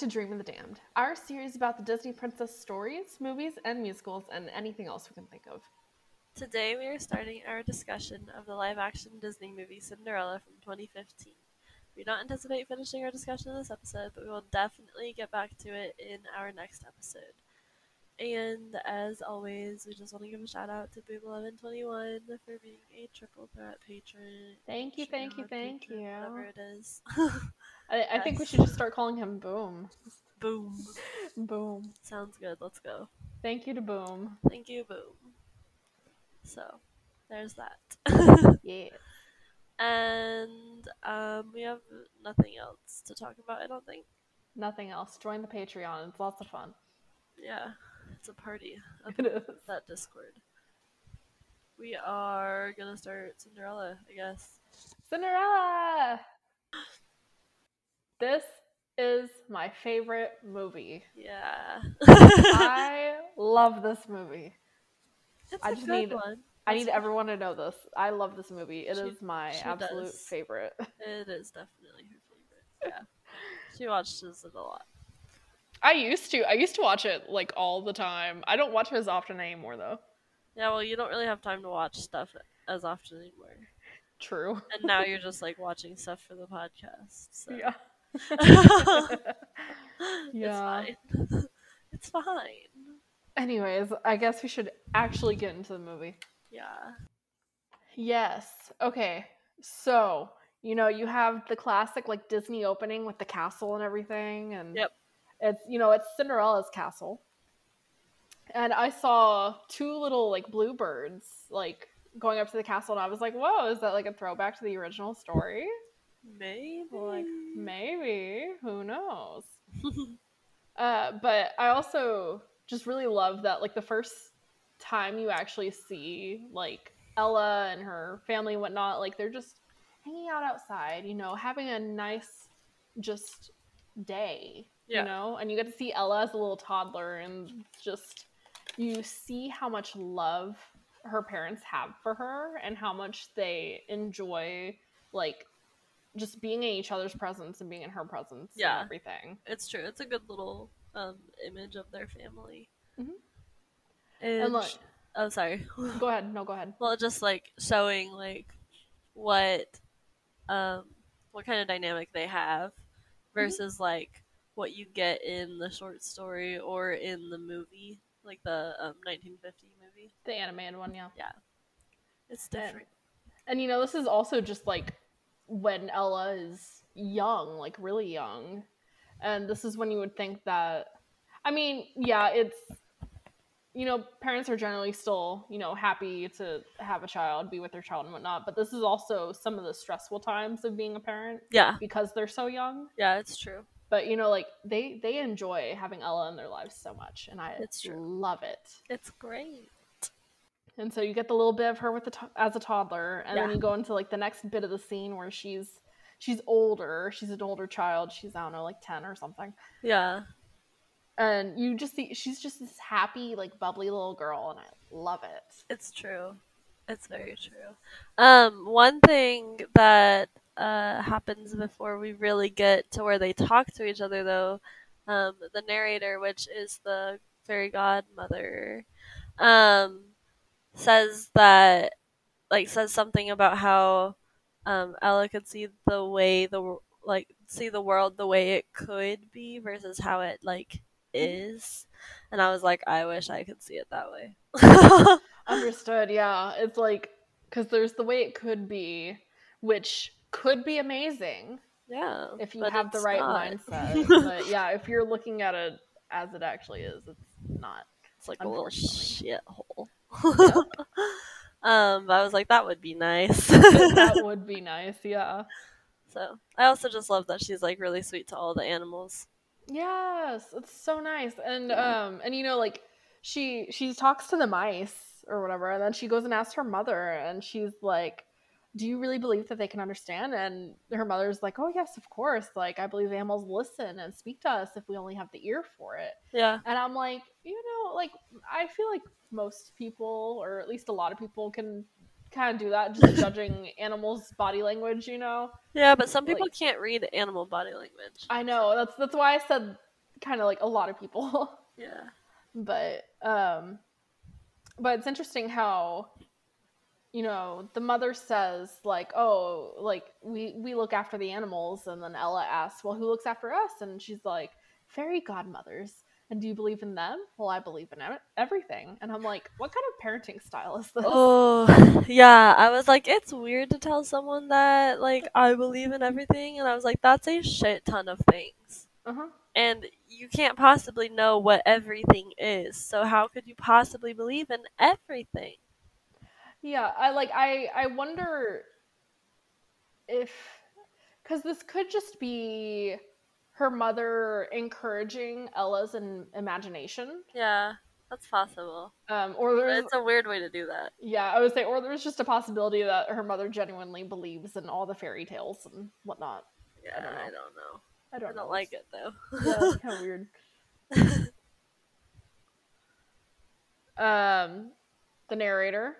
to Dream of the Damned, our series about the Disney princess stories, movies, and musicals, and anything else we can think of. Today we are starting our discussion of the live action Disney movie Cinderella from 2015. We don't anticipate finishing our discussion in this episode, but we will definitely get back to it in our next episode. And as always, we just want to give a shout out to Boom1121 for being a triple threat patron. Thank you, thank you, thank patron, you. Whatever it is. I, I think we should just start calling him Boom. Boom. Boom. Sounds good. Let's go. Thank you to Boom. Thank you, Boom. So, there's that. Yeah. And um, we have nothing else to talk about, I don't think. Nothing else. Join the Patreon. It's lots of fun. Yeah, it's a party It is. that Discord. We are gonna start Cinderella, I guess. Cinderella! This is my favorite movie. Yeah. I love this movie. it's I a just good need- one. I need everyone to know this. I love this movie. It is She- my absolute does. favorite. It is definitely her favorite. Yeah. she watches it a lot. I used to. I used to watch it like all the time. I don't watch it as often anymore though. Yeah, well, you don't really have time to watch stuff as often anymore. True. And now you're just like watching stuff for the podcast. So. Yeah. Yeah. It's fine. it's fine. Anyways, I guess we should actually get into the movie. Yeah. Yes. Okay. So, you know, you have the classic like Disney opening with the castle and everything and Yep. it's you know, it's Cinderella's castle. And I saw two little like bluebirds like going up to the castle and I was like, "Whoa, is that like a throwback to the original story?" Maybe. Like maybe, who knows? Uh, but I also just really love that, like, the first time you actually see, like, Ella and her family and whatnot, like, they're just hanging out outside, you know, having a nice, just day, Yeah. you know? And you get to see Ella as a little toddler, and just you see how much love her parents have for her and how much they enjoy, like, just being in each other's presence and being in her presence Yeah. and everything. It's true. It's a good little um, image of their family. Mhm. And, And like, oh, sorry. go ahead. No, go ahead. well, just like showing like what um what kind of dynamic they have versus like what you get in the short story or in the movie, like the um, 1950 movie. The animated one, yeah. Yeah. It's And- different. And you know, this is also just like when Ella is young, like really young. And this is when you would think that I mean, yeah, it's you know, parents are generally still, you know, happy to have a child, be with their child and whatnot. But this is also some of the stressful times of being a parent Yeah, because they're so young. yeah, it's true. But you know, like they they enjoy having Ella in their lives so much, and I It's true. love it. It's great. And so you get the little bit of her with the to- as a toddler, and then you go into like the next bit of the scene where she's she's older. She's an older child. She's I don't know, like ten or something. Yeah, And you just see she's just this happy, like bubbly little girl, and I love it. It's true. It's very true. Um, one thing that uh, happens before we really get to where they talk to each other, though, um, the narrator, which is the fairy godmother, um, says that, like, says something about how um, Ella could see the way the like see the world the way it could be versus how it like is, and I was like, I wish I could see it that way. Understood? Yeah, it's like because there's the way it could be, which could be amazing Yeah. if you have the right not. mindset. but yeah, if you're looking at it as it actually is, it's not. It's like a little Unfortunately. um, but I was like, that would be nice. that would be nice. Yeah. So I also just love that she's like really sweet to all the animals. Yes, it's so nice. And um and you know like she she talks to the mice or whatever and then she goes and asks her mother and she's like do you really believe that they can understand and her mother's like oh yes of course like i believe animals listen and speak to us if we only have the ear for it Yeah. and i'm like you know like i feel like most people or at least a lot of people can kind of do that just judging animals body language you know Yeah, but some people Like- can't read animal body language. i know that's that's why i said kind of like a lot of people Yeah. but um but it's interesting how you know the mother says like oh like we we look after the animals and then ella asks well who looks after us and she's like fairy godmothers and do you believe in them well i believe in everything and i'm like what kind of parenting style is this Oh, yeah. I was like, it's weird to tell someone that, like, I believe in everything. And I was like, that's a shit ton of things. uh-huh And you can't possibly know what everything is. So, how could you possibly believe in everything? Yeah, I like I I wonder if cuz this could just be her mother encouraging Ella's in, imagination. Yeah, that's possible. Um or there's it's a weird way to do that. yeah, I would say or there's just a possibility that her mother genuinely believes in all the fairy tales and whatnot. Yeah, don't know. I don't know. I I don't, don't, know. like it though. yeah, kind of weird. Um the narrator,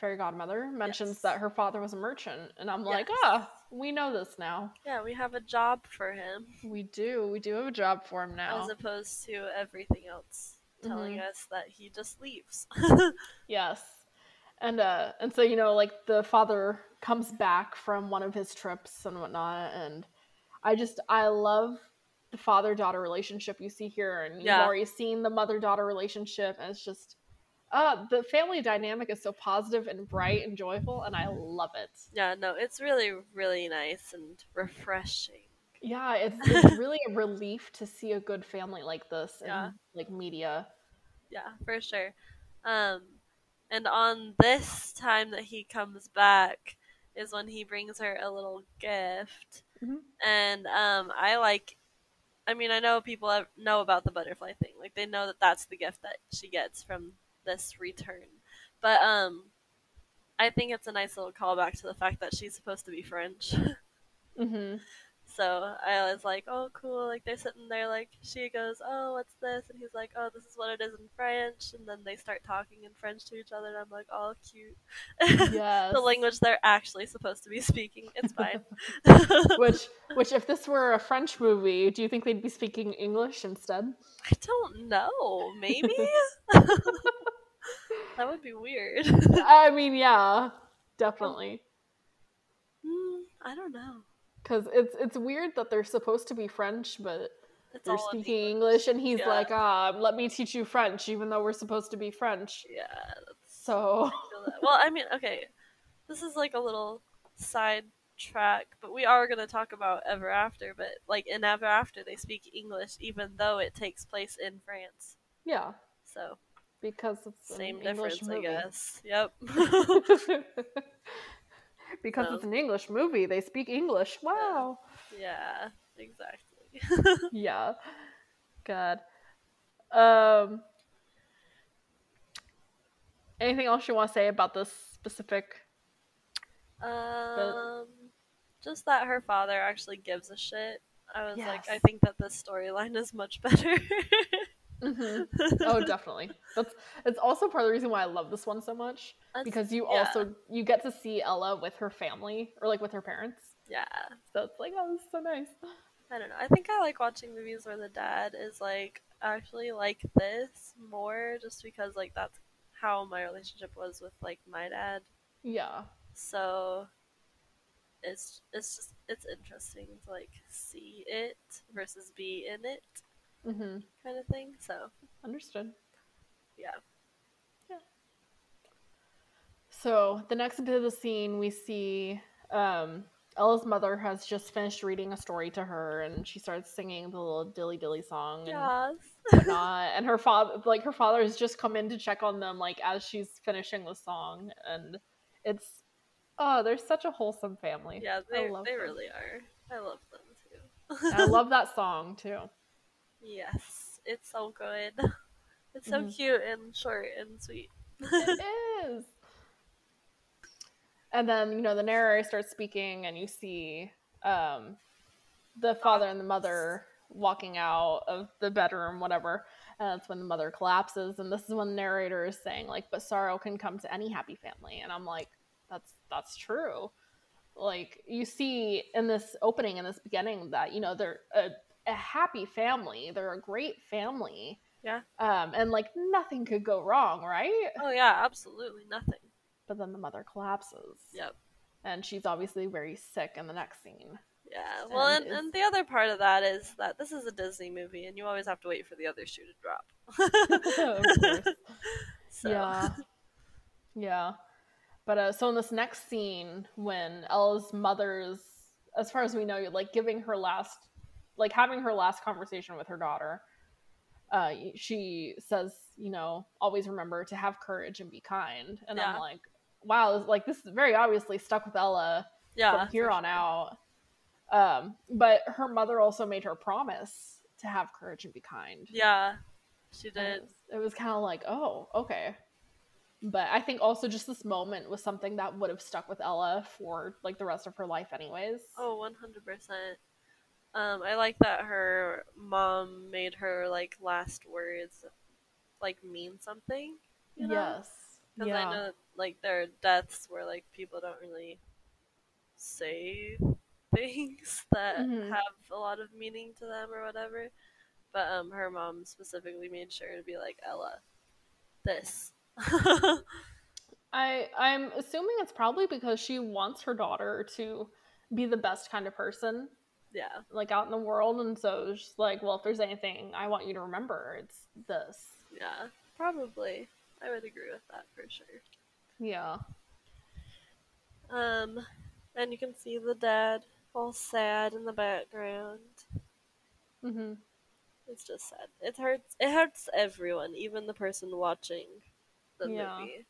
fairy godmother mentions Yes. that her father was a merchant and I'm like, Yes. "Ah, we know this now." yeah, we have a job for him We do. We do have a job for him now. as opposed to everything else telling Mhm. us that he just leaves. yes. And uh and so, you know, like the father comes back from one of his trips and whatnot, and I just I love the father daughter relationship you see here, and you've already seen the mother daughter relationship, and it's just uh the family dynamic is so positive and bright and joyful, and I love it. yeah, no, it's really, really nice and refreshing. Yeah, it's it's really a relief to see a good family like this in Yeah. like media. Yeah, for sure. Um, and on this time that he comes back is when he brings her a little gift, Mhm. and um, I like. I mean, I know people have, know about the butterfly thing. Like they know that that's the gift that she gets from this return. But um, I think it's a nice little callback to the fact that she's supposed to be French. Mm-hmm. So I was like, oh, cool. Like they're sitting there, like she goes, oh, what's this? And he's like, oh, this is what it is in French. And then they start talking in French to each other, and I'm like, oh, cute. Yes. the language they're actually supposed to be speaking. It's fine. which which if this were a French movie, do you think they'd be speaking English instead? I don't know. Maybe that would be weird. I mean, yeah, definitely. Hmm, I don't know. Because it's it's weird that they're supposed to be French, but It's they're speaking English, and he's Yeah. like, "Ah, let me teach you French," even though we're supposed to be French. Yeah. That's, So I. Well, I mean, okay. This is like a little side track, but we are going to talk about Ever After. But like in Ever After, they speak English, even though it takes place in France. yeah, So because it's an same English difference, I movie. guess. Yep. because it's an English movie, they speak English. Wow. yeah, exactly. yeah. God. Um. Anything else you want to say about this specific? um, just that her father actually gives a shit. I was like, I think that this storyline is much better. Hmm Oh, definitely. That's it's also part of the reason why I love this one so much That's- because you yeah. also you get to see Ella with her family or like with her parents. yeah, So it's like, oh, this is so nice. I don't know. I think I like watching movies where the dad is like actually like this more, just because like that's how my relationship was with like my dad. Yeah. So it's it's just it's interesting to like see it versus be in it hmm kind of thing. So Understood. yeah, Yeah. So the next bit of the scene, we see um, Ella's mother has just finished reading a story to her, and she starts singing the little dilly dilly song and yes, whatnot. and her father, like her father, has just come in to check on them, like as she's finishing the song, and it's Oh, they're such a wholesome family. Yeah, they they them. really are. I love them too. I love that song too. Yes, it's so good. It's so Mhm. cute and short and sweet. it is. And then you know the narrator starts speaking, and you see um, the father and the mother walking out of the bedroom, whatever. And that's when the mother collapses, and this is when the narrator is saying like, "But sorrow can come to any happy family," and I'm like, "That's that's true." Like you see in this opening, in this beginning, that you know they're a, a happy family, they're a great family, Yeah. um, and like nothing could go wrong, right? Oh yeah, absolutely nothing. but then the mother collapses. Yep. And she's obviously very sick in the next scene. Yeah. Well, and, And and, the other part of that is that this is a Disney movie, and you always have to wait for the other shoe to drop. of course. So, Yeah. Yeah. But uh, so in this next scene, when Ella's mother's, as far as we know, like giving her last, like having her last conversation with her daughter, uh, she says, you know, always remember to have courage and be kind. And Yeah. I'm like, wow, like this is very obviously stuck with Ella yeah. from here on sure. out. Um, but her mother also made her promise to have courage and be kind. Yeah, she And did. It was, was kind of like, oh, okay. But I think also just this moment was something that would have stuck with Ella for like the rest of her life, anyways. oh Oh, one hundred percent. Um, I like that her mom made her like last words like mean something. You know? yes. Because yeah. I know like there are deaths where like people don't really say things that Mhm. have a lot of meaning to them or whatever. But um, her mom specifically made sure to be like Ella, this. I I'm assuming it's probably because she wants her daughter to be the best kind of person yeah, like out in the world and so it's just like well if there's anything i want you to remember it's this yeah, probably. I would agree with that for sure. yeah Um, and you can see the dad all sad in the background. Mm hmm It's just sad. It hurts. It hurts everyone, even the person watching the Yeah. movie.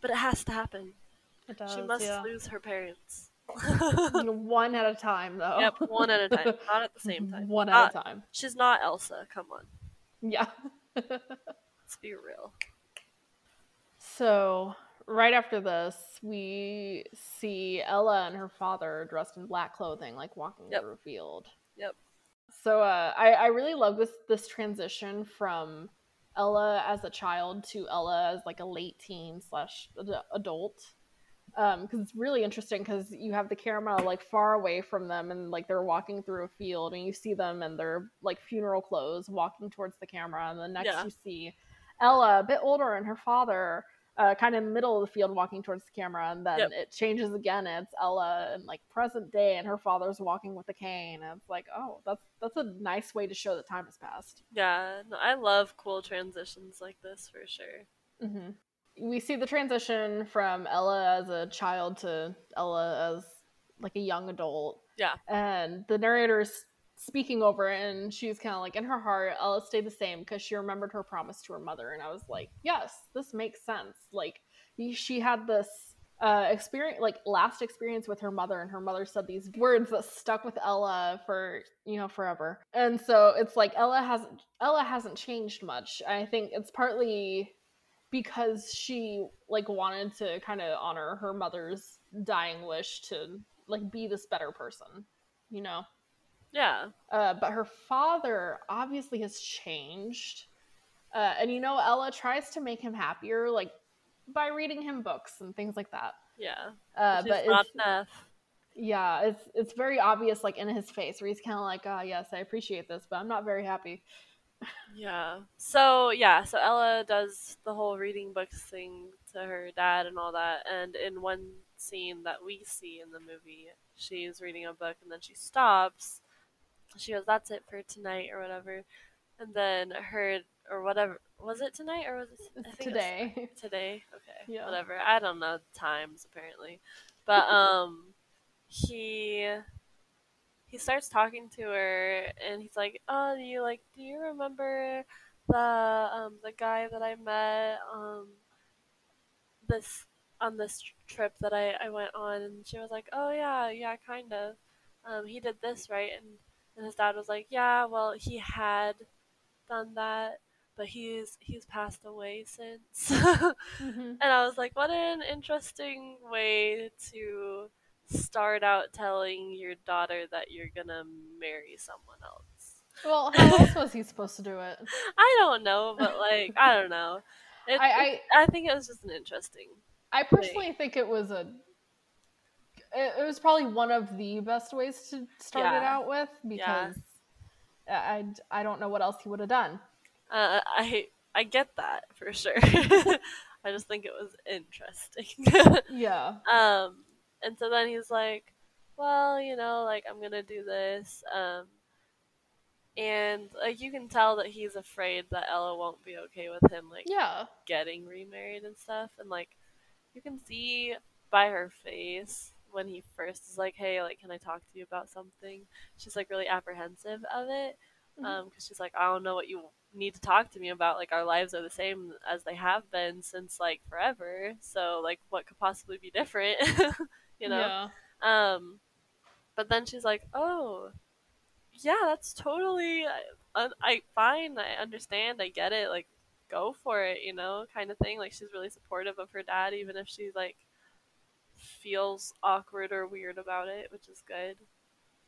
But it has to happen. it does she must yeah. lose her parents. one at a time though Yep, one at a time, not at the same time. one at Not- a time She's not Elsa. Come on, yeah let's be real. so right after this we see ella and her father dressed in black clothing like walking Yep. through a field Yep. so uh, I, I really love this this transition from ella as a child to ella as like a late teen slash ad- adult um because it's really interesting because you have the camera like far away from them and like they're walking through a field and you see them in their like funeral clothes walking towards the camera and then next Yeah. you see ella a bit older and her father uh, kind of in the middle of the field walking towards the camera and then Yep. it changes again and it's ella in like present day and her father's walking with a cane and it's like oh that's that's a nice way to show that time has passed Yeah, no, I love cool transitions like this for sure. hmm We see the transition from Ella as a child to Ella as like a young adult. Yeah. And the narrator's speaking over it, and she's kind of like, in her heart, Ella stayed the same because she remembered her promise to her mother. And I was like, yes, this makes sense. Like, she had this uh, experience, like last experience with her mother, and her mother said these words that stuck with Ella for you know forever. And so it's like Ella hasn't Ella hasn't changed much. I think it's partly because she like wanted to kind of honor her mother's dying wish to like be this better person, you know. Yeah, Uh, but her father obviously has changed, uh, and you know Ella tries to make him happier, like by reading him books and things like that. yeah. Uh, but not it's, enough. yeah, it's it's very obvious, like in his face, where he's kind of like, "Ah, yes, I appreciate this, but I'm not very happy." Yeah. So yeah, so Ella does the whole reading books thing to her dad and all that, and in one scene that we see in the movie, she's reading a book and then she stops. She goes, "That's it for tonight" or whatever, and then her or whatever was it tonight or was it think it was today. today okay Yeah. whatever i don't know times apparently but um he he starts talking to her and he's like oh do you like do you remember the um the guy that i met um this on this trip that I, I went on, and she was like, "Oh yeah, yeah, kind of. Um, he did this right," and and his dad was like, "Yeah, well, he had done that, but he's he's passed away since." Mhm. and I was like, "What an interesting way to start out telling your daughter that you're gonna marry someone else." Well, how else was he supposed to do it? I don't know, but like I don't know. It, I- I I think it was just an interesting. I personally think it was a. It, it was probably one of the best ways to start it out with because I, I I don't know what else he would have done. Uh, I I get that for sure. I just think it was interesting. Yeah. um, and so then he's like, "Well, you know, like I'm gonna do this." Um, and like you can tell that he's afraid that Ella won't be okay with him, like Yeah. getting remarried and stuff. And like you can see by her face when he first is like, "Hey, like, can I talk to you about something?" She's like really apprehensive of it Mhm. um because she's like, "I don't know what you need to talk to me about. Like, our lives are the same as they have been since like forever. So like, what could possibly be different?" you know. Yeah. Um, but then she's like, "Oh, yeah, that's totally I, I, fine. I understand. I get it. Like, go for it. You know, kind of thing. Like, she's really supportive of her dad, even if she like feels awkward or weird about it, which is good.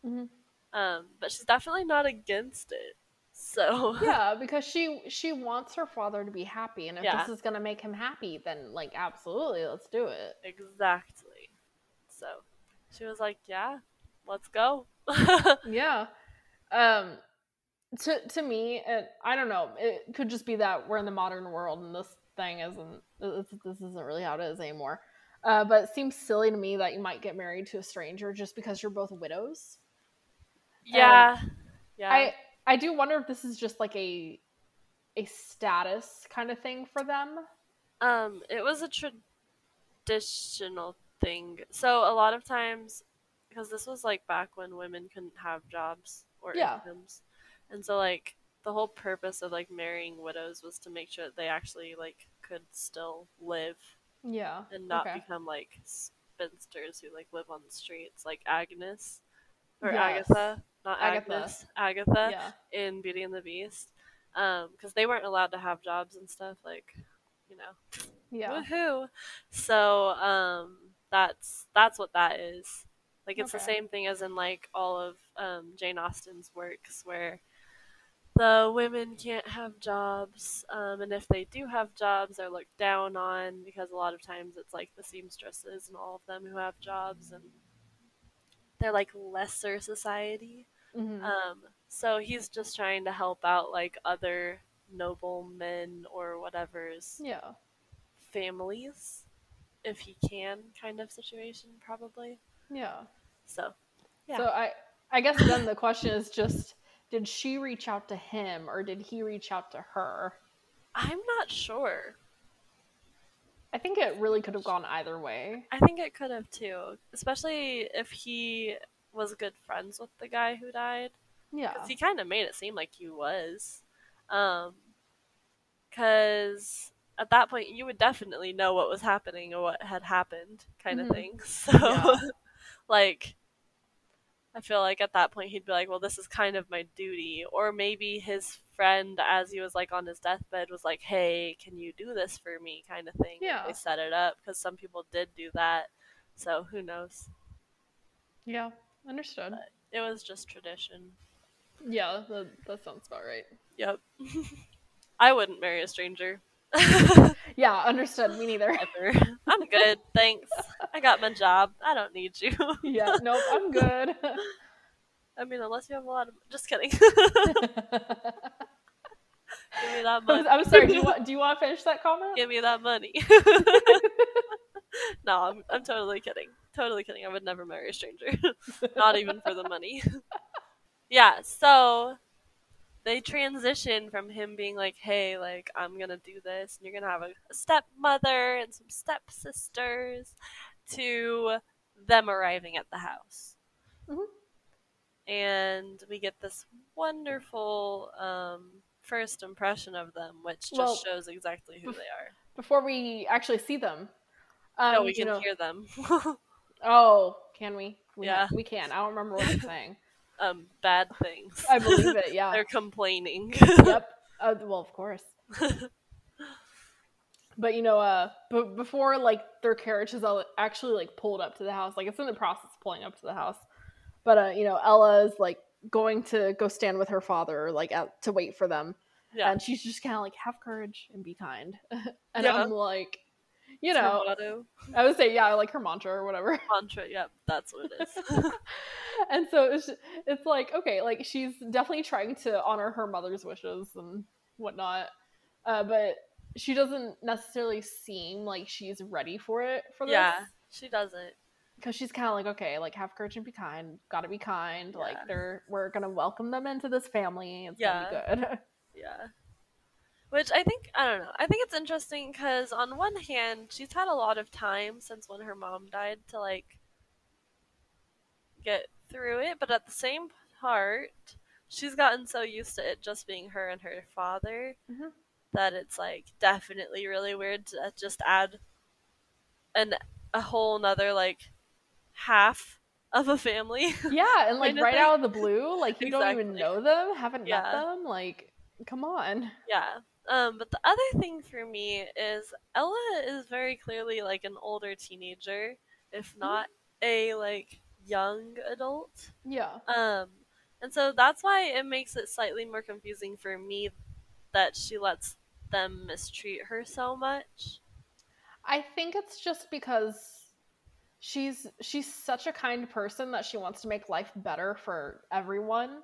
Mhm. Um, but she's definitely not against it. So Yeah, because she she wants her father to be happy, and if Yeah. this is gonna make him happy, then like absolutely, let's do it. exactly. So she was like, "Yeah, let's go." Yeah. Um. To to me, it, I don't know. It could just be that we're in the modern world, and this thing isn't. This, this isn't really how it is anymore. Uh, but it seems silly to me that you might get married to a stranger just because you're both widows. yeah, yeah. I I do wonder if this is just like a a status kind of thing for them. Um, it was a traditional thing. So a lot of times, because this was like back when women couldn't have jobs or Yeah. incomes, and so like the whole purpose of like marrying widows was to make sure that they actually like could still live Yeah. and not okay. become like spinsters who like live on the streets, like Agnes or Yes. Agatha, not Agatha. Agnes, Agatha yeah. in Beauty and the Beast, Um, because they weren't allowed to have jobs and stuff like, you know, Yeah. woohoo. So um, that's that's what that is. Like it's the same thing as in like all of um, Jane Austen's works where the women can't have jobs, um, and if they do have jobs, they're looked down on because a lot of times it's like the seamstresses and all of them who have jobs, and they're like lesser society. Mhm. Um, so he's just trying to help out like other noblemen or whatever's yeah. families, if he can, kind of situation probably. Yeah. So Yeah. So I I guess then the question is just did she reach out to him or did he reach out to her? I'm not sure. I think it really could have gone either way. I think it could have too, especially if he was good friends with the guy who died. Yeah. he kind of made it seem like he was. Um, because at that point you would definitely know what was happening or what had happened, kind of Mhm. thing. So, Yeah. like, I feel like at that point he'd be like, "Well, this is kind of my duty," or maybe his friend, as he was like on his deathbed, was like, "Hey, can you do this for me?" kind of thing. and Yeah. they set it up because some people did do that. So who knows? Yeah. Understood. It was just tradition. Yeah, that, that sounds about right. Yep. I wouldn't marry a stranger. Yeah, understood. Me neither. I'm good, thanks. I got my job. I don't need you. yeah, nope, I'm good. I mean, unless you have a lot of. Just kidding. Give me that money. I'm sorry, do you want do you want to finish that comment? Give me that money. no, I'm, I'm totally kidding. Totally kidding. I would never marry a stranger. Not even for the money. yeah, so they transition from him being like, hey, like, I'm gonna do this, and you're gonna have a, a stepmother and some stepsisters, to them arriving at the house. Mhm. And we get this wonderful um, first impression of them, which just Well, shows exactly who they are. Before we actually see them, Um, no, we can know- hear them. Oh, can we? we Yeah. we can. I don't remember what they're saying. Um, bad things. I believe it. Yeah. They're complaining. yep. Uh, well, of course. But you know, uh, but before like their carriage is actually like pulled up to the house, like it's in the process of pulling up to the house. But uh, you know, Ella is like going to go stand with her father, like out to wait for them, yeah. and she's just kind of like, "Have courage and be kind." and Yeah. I'm like, you know. I would say, yeah, like her mantra or whatever. mantra. Yep, that's what it is. and so it's it's like okay, like she's definitely trying to honor her mother's wishes and whatnot, uh, but she doesn't necessarily seem like she's ready for it for this. yeah, she doesn't. because she's kind of like okay, like have courage and be kind. Got to be kind. Like they're we're gonna welcome them into this family. It's Yeah. gonna be good. Yeah. Which I think, I don't know, I think it's interesting because on one hand, she's had a lot of time since when her mom died to like get through it, but at the same part, she's gotten so used to it just being her and her father Mhm. that it's like definitely really weird to just add an a whole nother like half of a family. yeah, and like right out of the blue, like you don't even know them, haven't met them. Like, come on. Yeah. Um, but the other thing for me is Ella is very clearly like an older teenager, if not a like young adult. Yeah. Um, and so that's why it makes it slightly more confusing for me that she lets them mistreat her so much. I think it's just because she's she's such a kind person that she wants to make life better for everyone,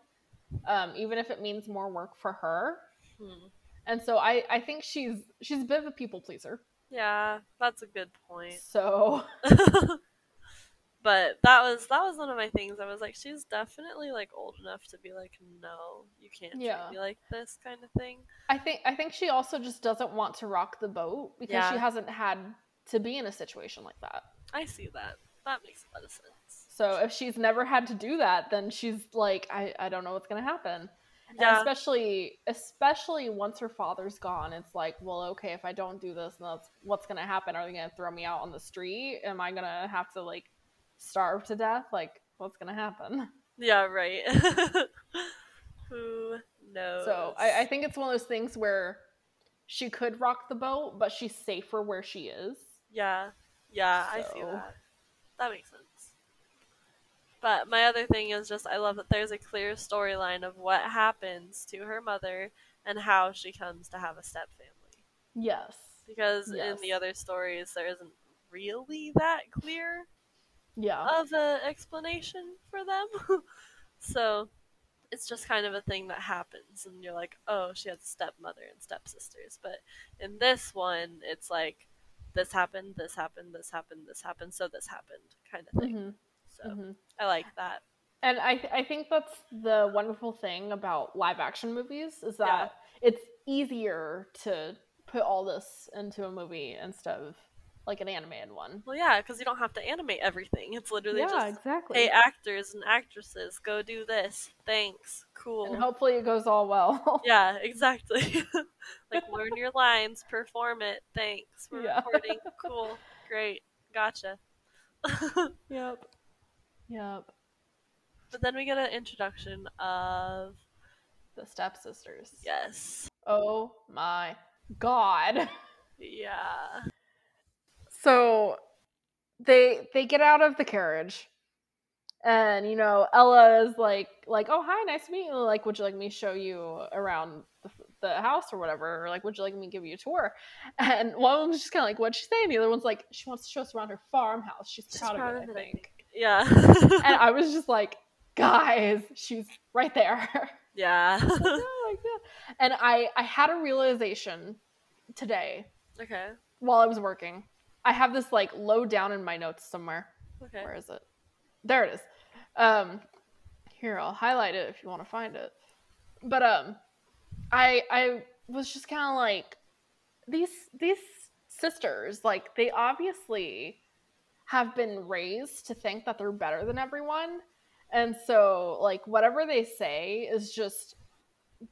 um, even if it means more work for her. Hmm. And so I I think she's she's a bit of a people pleaser. Yeah, that's a good point. So but that was that was one of my things. I was like, she's definitely like old enough to be like, no, you can't Yeah. me like this kind of thing. I think I think she also just doesn't want to rock the boat because Yeah. she hasn't had to be in a situation like that. I see that. That makes a lot of sense. So if she's never had to do that, then she's like, I, I don't know what's gonna happen. And Yeah. especially especially once her father's gone, it's like, well, okay, if I don't do this, that's what's gonna happen. Are they gonna throw me out on the street? Am I gonna have to like starve to death? Like, what's gonna happen? Yeah, right. Who knows? So I, I think it's one of those things where she could rock the boat, but she's safer where she is. Yeah, yeah, I see that. That makes sense. But my other thing is just I love that there's a clear storyline of what happens to her mother and how she comes to have a step family. Yes. Because Yes. in the other stories there isn't really that clear Yeah. of an explanation for them. so it's just kind of a thing that happens and you're like, oh, she has a stepmother and stepsisters. But in this one, it's like this happened, this happened, this happened, this happened, so this happened kind of thing. Mhm, So mhm. I like that. And I I think that's the wonderful thing about live action movies is Yeah. that it's easier to put all this into a movie instead of like an animated one. Well, yeah, because you don't have to animate everything. It's literally yeah, just, exactly. hey, actors and actresses, go do this. Thanks. Cool. and hopefully it goes all well. Yeah, exactly. like learn your lines, perform it. Thanks. We're Yeah. recording. Cool. Great. Gotcha. Yep. Yep. but then we get an introduction of The stepsisters. yes. Oh my god. Yeah. So they they get out of the carriage and you know ella is like like oh hi nice to meet you like would you like me show you around the, the house or whatever or like would you like me to give you a tour and one of them's just kind of like what'd she say and the other one's like she wants to show us around her farmhouse she's, She's proud, proud of it of it, I think Yeah. and i was just like guys she's right there yeah. Oh and i i had a realization today okay. while i was working i have this like low down in my notes somewhere Okay. where is it? There it is. Um, here I'll highlight it if you want to find it. But um, I I was just kind of like these these sisters like they obviously have been raised to think that they're better than everyone, and so like whatever they say is just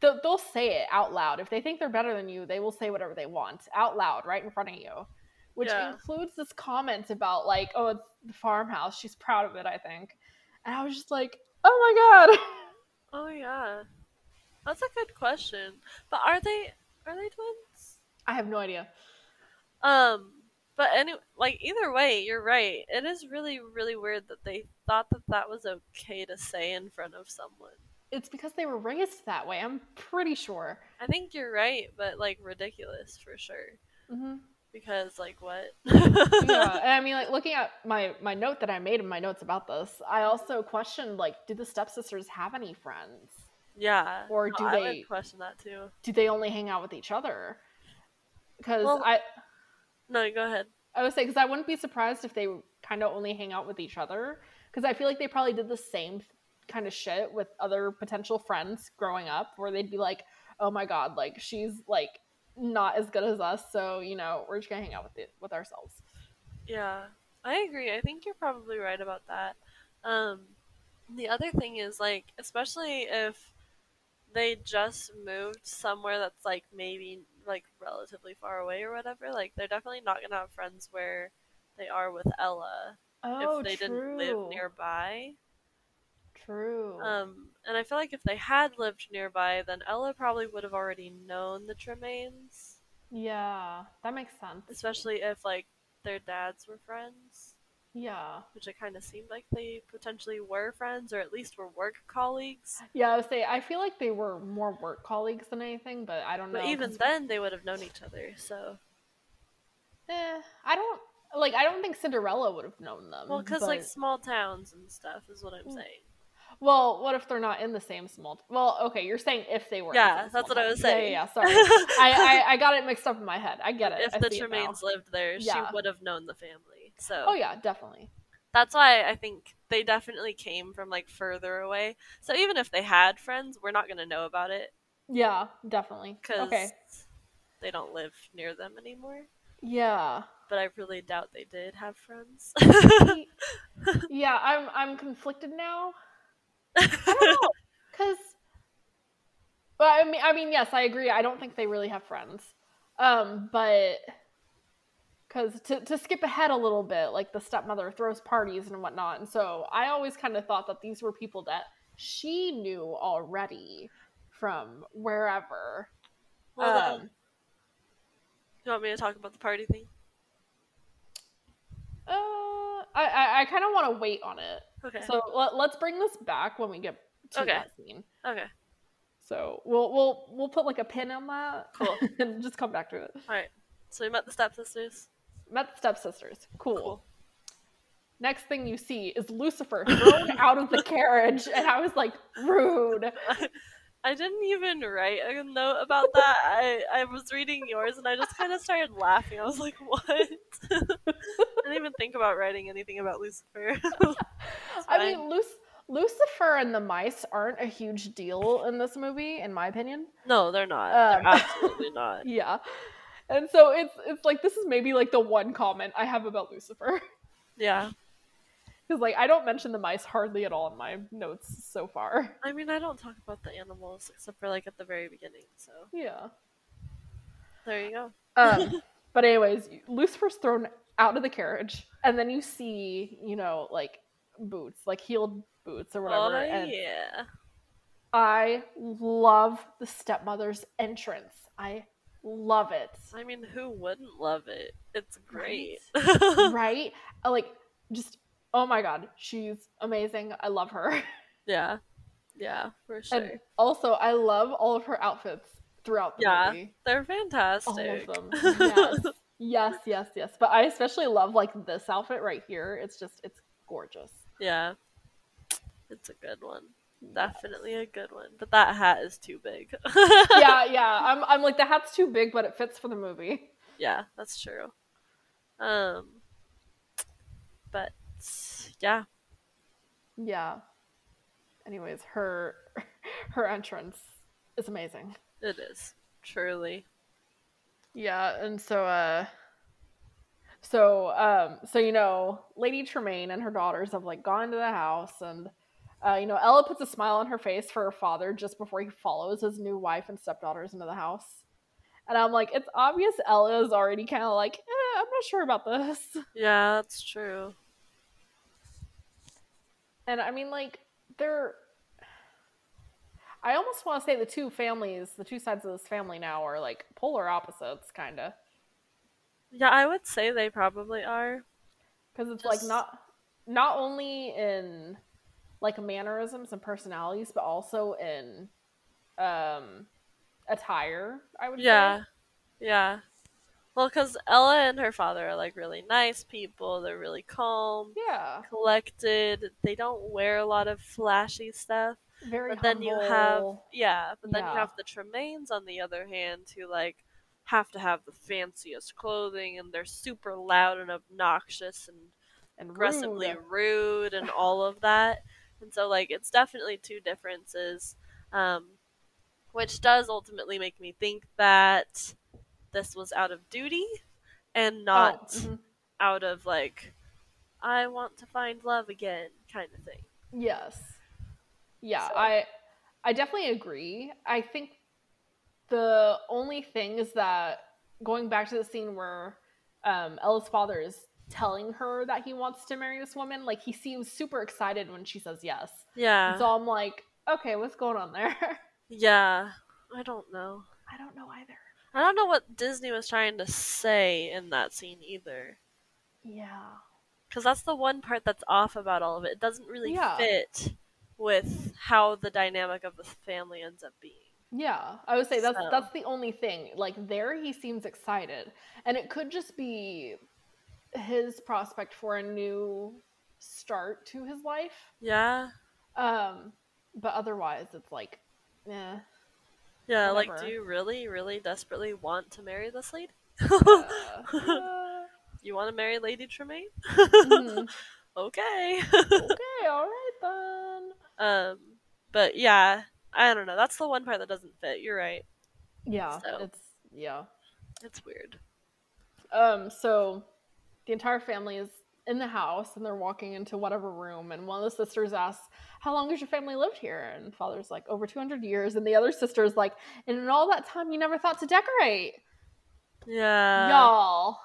they'll, they'll say it out loud. If they think they're better than you, they will say whatever they want out loud right in front of you. which Yeah. includes this comment about like, oh, it's the farmhouse. She's proud of it, I think. And I was just like, oh my god. Oh yeah, that's a good question. But are they are they twins? I have no idea. Um, but anyway, like either way, you're right. It is really really weird that they thought that that was okay to say in front of someone. It's because they were raised that way. I'm pretty sure. I think you're right, but like ridiculous for sure. Mm-hmm. Because like what? yeah, and I mean, like looking at my my note that I made in my notes about this, I also questioned like, do the stepsisters have any friends? Yeah. Or no, do I they- question that too? Do they only hang out with each other? Because Well- I No, go ahead. I would say because I wouldn't be surprised if they kind of only hang out with each other. Because I feel like they probably did the same kind of shit with other potential friends growing up, where they'd be like, "Oh my god, like she's like not as good as us, so you know we're just gonna hang out with it with ourselves." Yeah, I agree. I think you're probably right about that. Um, the other thing is like, especially if they just moved somewhere that's like maybe like relatively far away or whatever, like they're definitely not gonna have friends where they are with Ella Oh, if they didn't live nearby. True. Um, and I feel like if they had lived nearby, then Ella probably would have already known the Tremaines, yeah, that makes sense. especially if like their dads were friends. Yeah. which it kind of seemed like they potentially were friends or at least were work colleagues. Yeah, I would say I feel like they were more work colleagues than anything, but I don't know. But even then, they would have known each other. So, eh, I don't like. I don't think Cinderella would have known them. well, because like small towns and stuff is what I'm Mm. saying. well, what if they're not in the same small? Well, okay, you're saying if they were. Yeah, that's what I was saying. Yeah, yeah, yeah sorry. I, I I got it mixed up in my head. I get it. If I the. Tremaines lived there, Yeah. she would have known the family. So Oh yeah, definitely. that's why I think they definitely came from like further away. So even if they had friends, we're not gonna know about it Yeah, definitely. because Okay. they don't live near them anymore. Yeah. But I really doubt they did have friends. yeah, I'm I'm conflicted now. I don't know, because. Well, I mean, I mean, yes, I agree. I don't think they really have friends, um, but because to to skip ahead a little bit, like the stepmother throws parties and whatnot, and so I always kind of thought that these were people that she knew already from wherever. well, Um, you want me to talk about the party thing? uh, I I, I kind of want to wait on it, Okay. so let, let's bring this back when we get to Okay. that scene. okay. So we'll we'll we'll put like a pin on that. Cool. and just come back to it. All right. So we met the stepsisters. Met the stepsisters. Cool. Cool. Next thing you see is Lucifer thrown out of the carriage, and I was like, rude. I didn't even write a note about that. I, I was reading yours and I just kind of started laughing. I was like, what? I didn't even think about writing anything about Lucifer. I mean, Luc- Lucifer and the mice aren't a huge deal in this movie, in my opinion. no, they're not. Um, they're absolutely not. Yeah. And so it's it's like this is maybe like the one comment I have about Lucifer. Yeah. Because like I don't mention the mice hardly at all in my notes so far. I mean, I don't talk about the animals except for like at the very beginning. So Yeah. there you go. Um, but anyways, Lucifer's thrown out of the carriage, and then you see, you know, like boots, like heeled boots or whatever. oh, and yeah. I love the stepmother's entrance. I love it. I mean, who wouldn't love it? It's great. right? Uh, Like, just oh my god, she's amazing. I love her. yeah. Yeah, for sure. And also, I love all of her outfits throughout the Yeah. movie. They're All fantastic. of them. Yes. yes, yes, yes. But I especially love like this outfit right here. It's just it's gorgeous. Yeah. It's a good one. Definitely a good one. But that hat is too big. yeah, yeah. I'm I'm like the hat's too big, but it fits for the movie. Yeah, that's true. Um but yeah. Yeah. Anyways, her her entrance is amazing. It is. Truly. Yeah, and so uh so um so you know, Lady Tremaine and her daughters have like gone to the house and uh, you know, Ella puts a smile on her face for her father just before he follows his new wife and stepdaughters into the house. And I'm like, it's obvious Ella is already kind of like, eh, I'm not sure about this. Yeah, that's true. And I mean, like, they're. I almost want to say the two families, the two sides of this family now are like polar opposites, kind of. Yeah, I would say they probably are. Because it's like not not only in like mannerisms and personalities, but also in um attire. I would Yeah. say. Yeah. Well, because Ella and her father are like really nice people. They're really calm, Yeah, collected. They don't wear a lot of flashy stuff. very. But then you have yeah, but then Yeah. you have the Tremaines on the other hand who like have to have the fanciest clothing and they're super loud and obnoxious and and aggressively rude. rude and all of that. And so like it's definitely two differences. Um which does ultimately make me think that this was out of duty and not Oh, mhm. out of like I want to find love again kind of thing. Yes. Yeah, So- I I definitely agree. I think the only thing is that going back to the scene where um, Ella's father is telling her that he wants to marry this woman, like he seems super excited when she says yes. Yeah. So I'm like, okay, what's going on there? yeah. I don't know. I don't know either. I don't know what Disney was trying to say in that scene either. Yeah. Because that's the one part that's off about all of it. It doesn't really Yeah. fit with how the dynamic of the family ends up being. Yeah, I would say that's So- that's the only thing. Like there, he seems excited, and it could just be his prospect for a new start to his life. Yeah. Um, but otherwise, it's like, eh. Yeah, like, do you really, really desperately want to marry this lady? uh, uh, you want to marry Lady Tremaine? mhm. okay. okay, all right then. um, but yeah, I don't know. That's the one part that doesn't fit. You're right. Yeah, So. it's yeah. It's weird. Um, so the entire family is in the house and they're walking into whatever room and one of the sisters asks, How long has your family lived here? And father's like, Over two hundred years, and the other sister's like, And in all that time you never thought to decorate. Yeah. Y'all.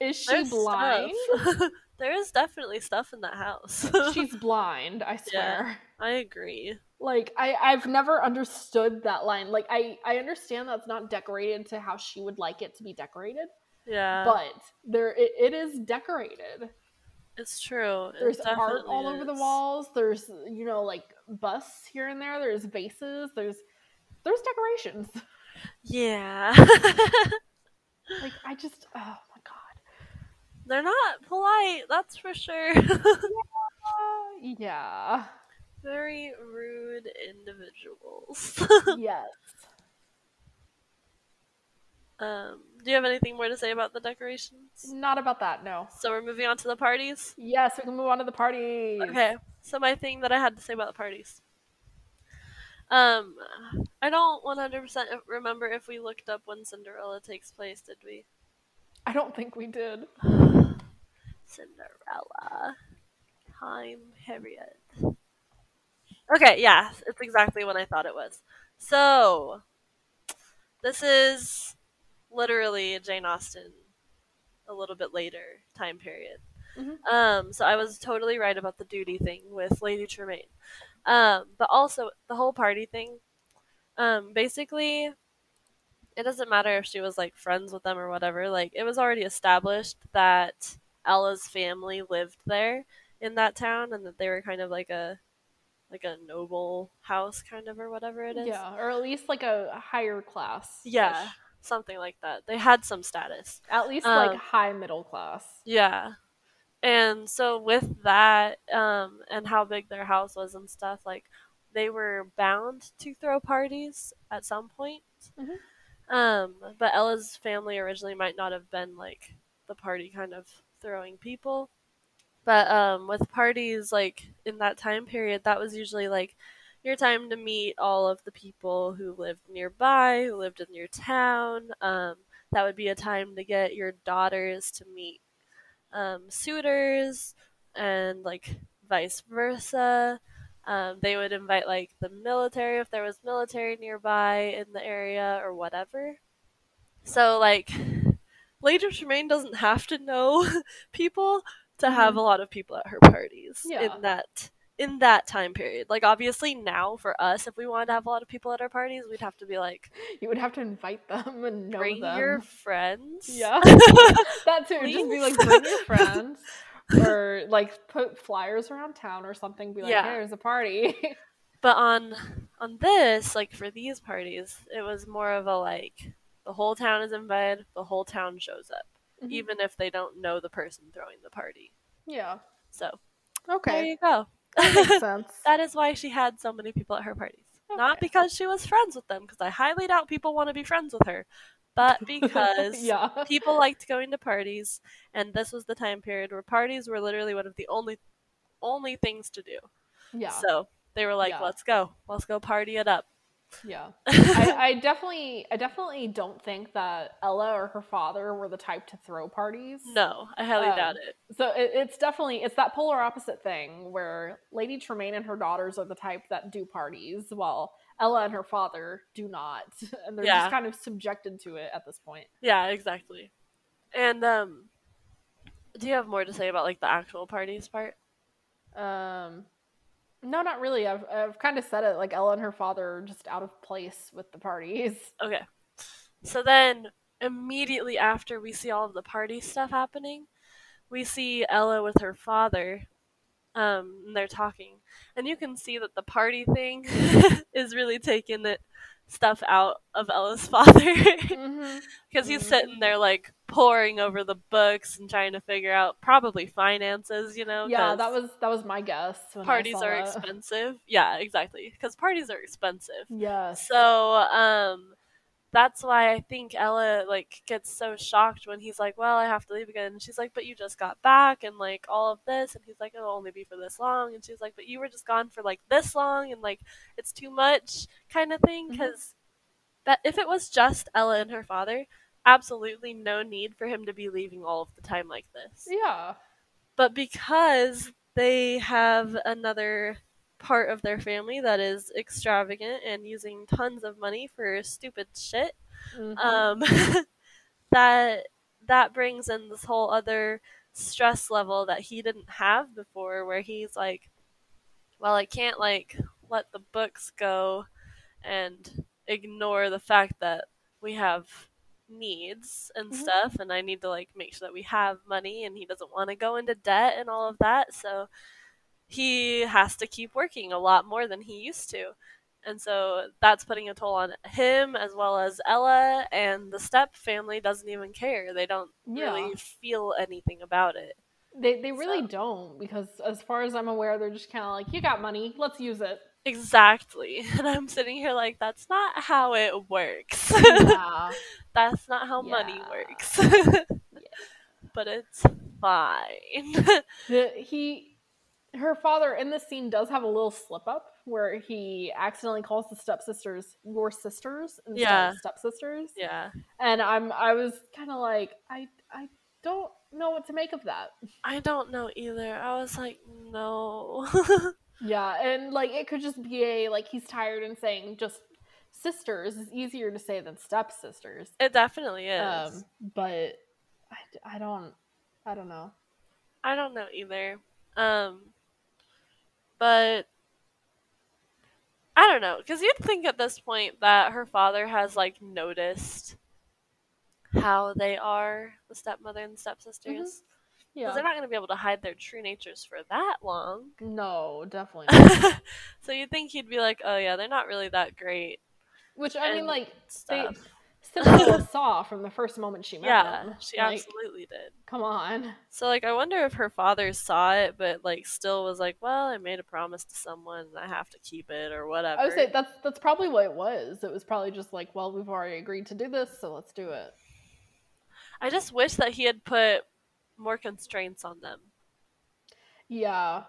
Is she There's blind? there is definitely stuff in that house. She's blind, I swear. I agree. Like I, I've never understood that line. Like I, I understand that's not decorated to how she would like it to be decorated, Yeah. but there it, it is decorated. it's true. It There's art all over the walls. There's you know like busts here and there. There's vases. There's there's decorations. Yeah. Like I just oh my god. They're not polite, that's for sure. Uh, yeah. Very rude individuals. yes. Um, do you have anything more to say about the decorations? Not about that. No. So we're moving on to the parties. Yes, we can move on to the parties. Okay, so my thing that I had to say about the parties. Um, I don't 100% remember if we looked up when Cinderella takes place, did we? I don't think we did. Cinderella. Time Harriet. Okay, yeah, it's exactly what I thought it was. So, this is literally Jane Austen a little bit later time period. Mhm. Um, so I was totally right about the duty thing with Lady Tremaine. Um, but also the whole party thing. Um, basically, it doesn't matter if she was like friends with them or whatever. Like it was already established that Ella's family lived there in that town, and that they were kind of like a like a noble house, kind of or whatever it is. Yeah, or at least like a higher class. Yeah, something like that. They had some status. At least Um, like high middle class. Yeah. And so with that, um, and how big their house was and stuff, like they were bound to throw parties at some point. Mhm. Um, but Ella's family originally might not have been like the party kind of throwing people. But um, with parties like in that time period, that was usually like your time to meet all of the people who lived nearby, who lived in your town. Um, that would be a time to get your daughters to meet um, suitors and like vice versa. Um, they would invite like the military if there was military nearby in the area or whatever. So like Lady Tremaine doesn't have to know people to have a lot of people at her parties Mm-hmm. Yeah. in that in that time period. Like obviously now for us if we wanted to have a lot of people at our parties, we'd have to be like You would have to invite them and know bring them. your friends. Yeah. that too. Just be like bring your friends. or like put flyers around town or something, be like, Yeah. hey, there's a party. But on on this, like for these parties, it was more of a like the whole town is invited, the whole town shows up, Mhm. even if they don't know the person throwing the party. yeah. So Okay. there you go. That makes sense. that is why she had so many people at her parties. Not because she was friends with them, because I highly doubt people want to be friends with her, but because yeah. people liked going to parties, and this was the time period where parties were literally one of the only only things to do. Yeah. So they were like, Yeah. "Let's go, let's go party it up." Yeah. I, I definitely I definitely don't think that Ella or her father were the type to throw parties. no, I highly Um, doubt it. So it, it's definitely it's that polar opposite thing where Lady Tremaine and her daughters are the type that do parties, while Ella and her father do not, and they're Yeah. just kind of subjected to it at this point. Yeah, exactly. And um, do you have more to say about like the actual parties part? Um, no, not really. I've I've kind of said it. Like Ella and her father are just out of place with the parties. Okay. So then immediately after we see all of the party stuff happening, we see Ella with her father. Um, and they're talking. And you can see that the party thing is really taking it stuff out of Ella's father. mm-hmm. Because he's Mhm. sitting there like poring over the books and trying to figure out probably finances, you know? Yeah, that was that was my guess. parties are that. expensive. Yeah, exactly. Because parties are expensive. Yeah. So, um, that's why I think Ella like gets so shocked when he's like, "Well, I have to leave again." And she's like, "But you just got back, and like all of this," and he's like, oh, "It'll only be for this long," and she's like, "But you were just gone for like this long, and like it's too much," kind of thing. Mm-hmm. Because that if it was just Ella and her father, absolutely no need for him to be leaving all of the time like this yeah. but because they have another part of their family that is extravagant and using tons of money for stupid shit Mhm. um that that brings in this whole other stress level that he didn't have before where he's like well i can't like let the books go and ignore the fact that we have needs and Mhm. stuff and i need to like make sure that we have money and he doesn't want to go into debt and all of that so he has to keep working a lot more than he used to and so that's putting a toll on him as well as Ella and the step family doesn't even care. They don't Yeah. really feel anything about it. They they really So- don't because as far as I'm aware, they're just kind of like, you got money, let's use it. Exactly. And I'm sitting here like that's not how it works. Yeah. that's not how money Yeah. works. But it's fine. He, her father in this scene does have a little slip up where he accidentally calls the stepsisters your sisters instead Yeah. of stepsisters, yeah. and I'm I was kind of like I I don't know what to make of that. I don't know either. I was like, no. Yeah, and like it could just be a like he's tired and saying just sisters is easier to say than stepsisters. it definitely is. Um, but I, I don't I don't know. I don't know either. Um, but I don't know because you'd think at this point that her father has like noticed how they are, the stepmother and stepsisters, mm-hmm. because Yeah, they're not going to be able to hide their true natures for that long. no, definitely. Not. so you'd think he'd be like, "Oh yeah, they're not really that great." Which I mean, like they Stuff. Cinderella saw from the first moment she met Yeah, them. she Like, absolutely did. Come on. So like I wonder if her father saw it but like still was like, "Well, I made a promise to someone and I have to keep it or whatever." I would say that's that's probably what it was. It was probably just like, well, we've already agreed to do this, so let's do it. I just wish that he had put more constraints on them. Yeah.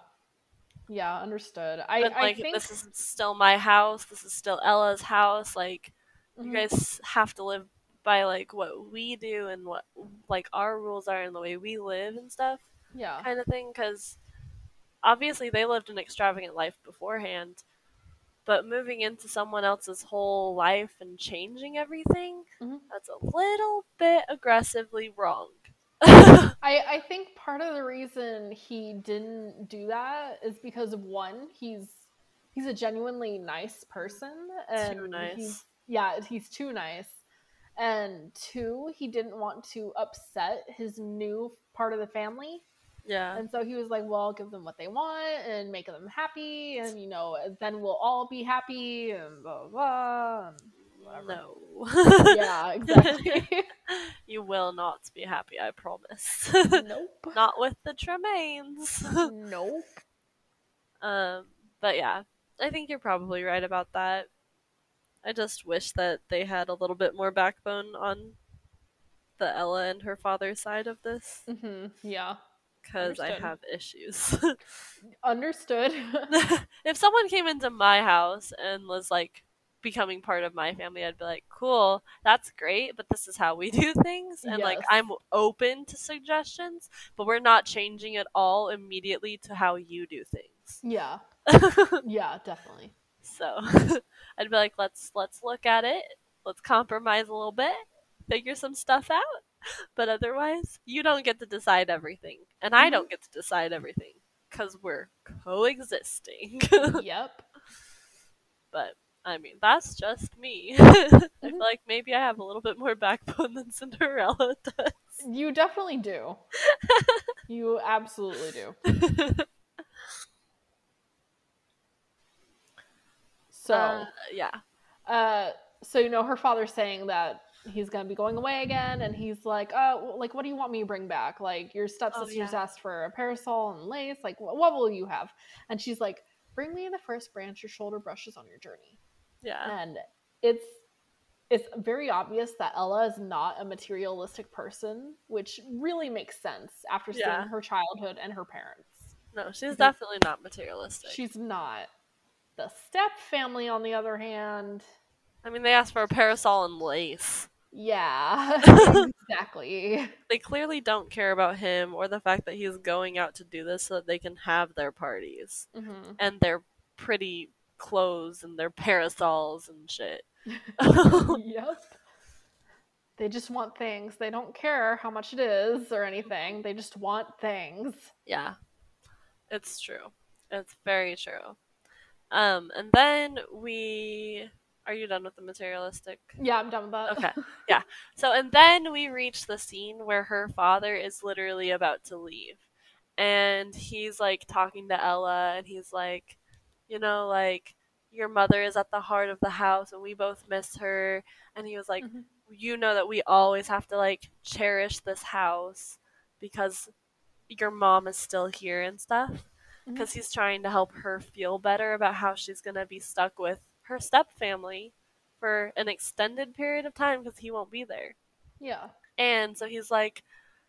Yeah, understood. I, But, I like think this is still my house, this is still Ella's house, like Mhm. you guys have to live by like what we do and what like our rules are and the way we live and stuff yeah. kind of thing cuz obviously they lived an extravagant life beforehand but moving into someone else's whole life and changing everything, Mhm. that's a little bit aggressively wrong. I, I think part of the reason he didn't do that is because of one, he's he's a genuinely nice person and nice. he's yeah, he's too nice. And two, he didn't want to upset his new part of the family. yeah. And so he was like, Well, I'll give them what they want and make them happy and you know, then we'll all be happy and blah blah blah. No. Yeah, exactly. you will not be happy, I promise. nope. not with the Tremaines. Nope. um, but yeah, I think you're probably right about that. I just wish that they had a little bit more backbone on the Ella and her father's side of this hmm Yeah. because I have issues. Understood. if someone came into my house and was like becoming part of my family, I'd be like, cool, that's great, but this is how we do things. And like, I'm open to suggestions, but we're not changing it all immediately to how you do things. yeah. Yeah, definitely. So I'd be like, let's let's look at it. Let's compromise a little bit, figure some stuff out. But otherwise, you don't get to decide everything, and I don't mm-hmm. get to decide everything because we're coexisting. yep. but I mean, that's just me. I feel mm-hmm. like maybe I have a little bit more backbone than Cinderella does. You definitely do. you absolutely do. So, Uh, yeah, uh, so you know, her father's saying that he's gonna be going away again, and he's like, "Uh, w- like, what do you want me to bring back? Like, your stepsisters Oh, yeah. asked for a parasol and lace. Like, wh- what will you have?" And she's like, "Bring me the first branch your shoulder brushes on your journey." yeah, and it's it's very obvious that Ella is not a materialistic person, which really makes sense after seeing Yeah. her childhood and her parents. no, she's definitely not materialistic. She's not. The step family, on the other hand, I mean, they asked for a parasol and lace. yeah, exactly. They clearly don't care about him or the fact that he's going out to do this so that they can have their parties hmm and their pretty clothes and their parasols and shit. yep. They just want things. They don't care how much it is or anything. They just want things. Yeah, it's true. It's very true. Um, and then we are you done with the materialistic? Yeah, I'm done with that. Okay, yeah. So and then we reach the scene where her father is literally about to leave, and he's like talking to Ella, and he's like, you know, like your mother is at the heart of the house, and we both miss her. And he was like, Mhm. you know that we always have to like cherish this house because your mom is still here and stuff. Because he's trying to help her feel better about how she's going to be stuck with her step family for an extended period of time because he won't be there. Yeah. And so he's like,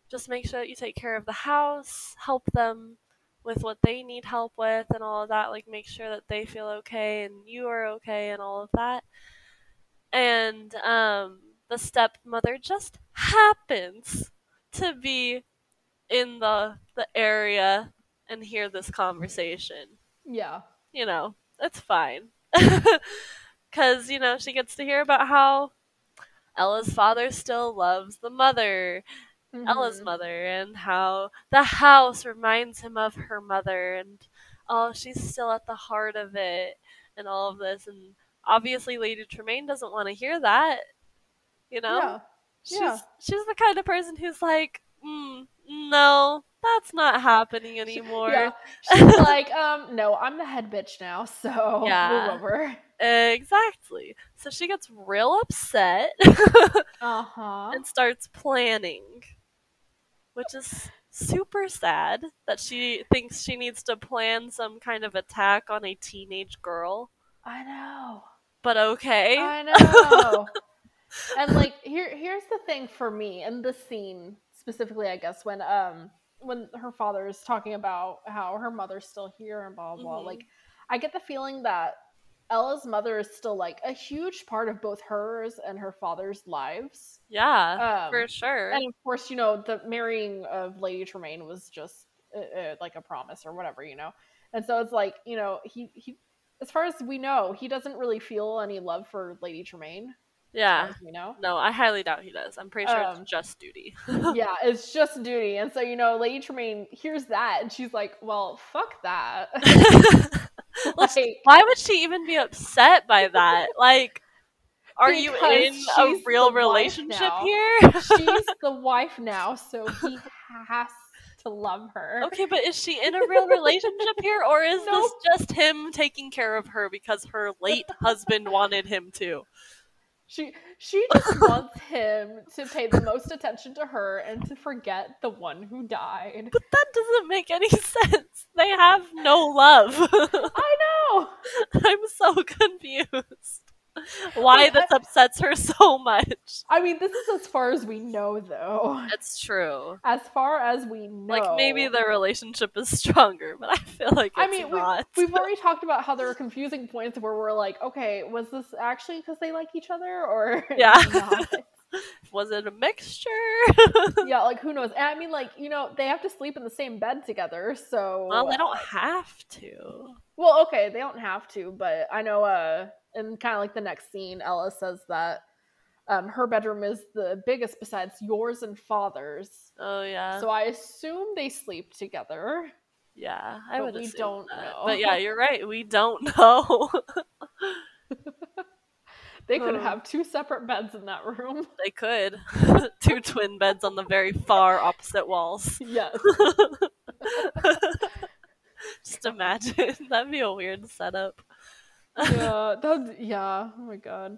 just make sure that you take care of the house, help them with what they need help with and all of that. Like, make sure that they feel okay and you are okay and all of that. And um, the stepmother just happens to be in the the area and hear this conversation Yeah. you know, it's fine. Because, you know, she gets to hear about how Ella's father still loves the mother, Ella's Mhm. mother, and how the house reminds him of her mother, and oh, she's still at the heart of it, and all of this. And obviously, Lady Tremaine doesn't want to hear that, you know? Yeah. She's, yeah. she's the kind of person who's like, mm, no, that's not happening anymore. Yeah. She's like, um, no, I'm the head bitch now, so Yeah. move over. Exactly. So she gets real upset Uh huh. and starts planning, which is super sad that she thinks she needs to plan some kind of attack on a teenage girl. I know. But okay. I know. and like here here's the thing for me in the scene specifically I guess when um when her father is talking about how her mother's still here and blah blah blah Mhm. like I get the feeling that Ella's mother is still like a huge part of both hers and her father's lives. yeah, Um, for sure. And of course, you know, the marrying of Lady Tremaine was just uh, uh, like a promise or whatever, you know. And so it's like, you know, he he as far as we know, he doesn't really feel any love for Lady Tremaine. Yeah. You know. No, I highly doubt he does. I'm pretty sure Um, it's just duty. yeah, it's just duty. And so, you know, Lady Tremaine hears that and she's like, well, fuck that. Like, Why would she even be upset by that? Like, are you in a real relationship here? she's the wife now, so he has to love her. Okay, but is she in a real relationship here, or is this just him taking care of her because her late husband wanted him to? She she just wants him to pay the most attention to her and to forget the one who died. But that doesn't make any sense. They have no love. I know. I'm so confused. Why this upsets her so much. I mean, this is as far as we know, though. It's true. As far as we know, Like maybe their relationship is stronger, but I feel like it's I mean, we, not. we've already talked about how there are confusing points where we're like, okay, was this actually because they like each other or Yeah. not? Was it a mixture? yeah, like who knows? And I mean, like you know, they have to sleep in the same bed together, so well, they don't have to. Well, okay, they don't have to, but I know uh in kind of like the next scene, Ella says that um her bedroom is the biggest besides yours and father's. Oh yeah. So I assume they sleep together. Yeah, I But would we don't that. know. But yeah, you're right. We don't know. They could have two separate beds in that room. they could. Two twin beds on the very far opposite walls. yes. Just imagine. That'd be a weird setup. Yeah, that yeah. Oh my god.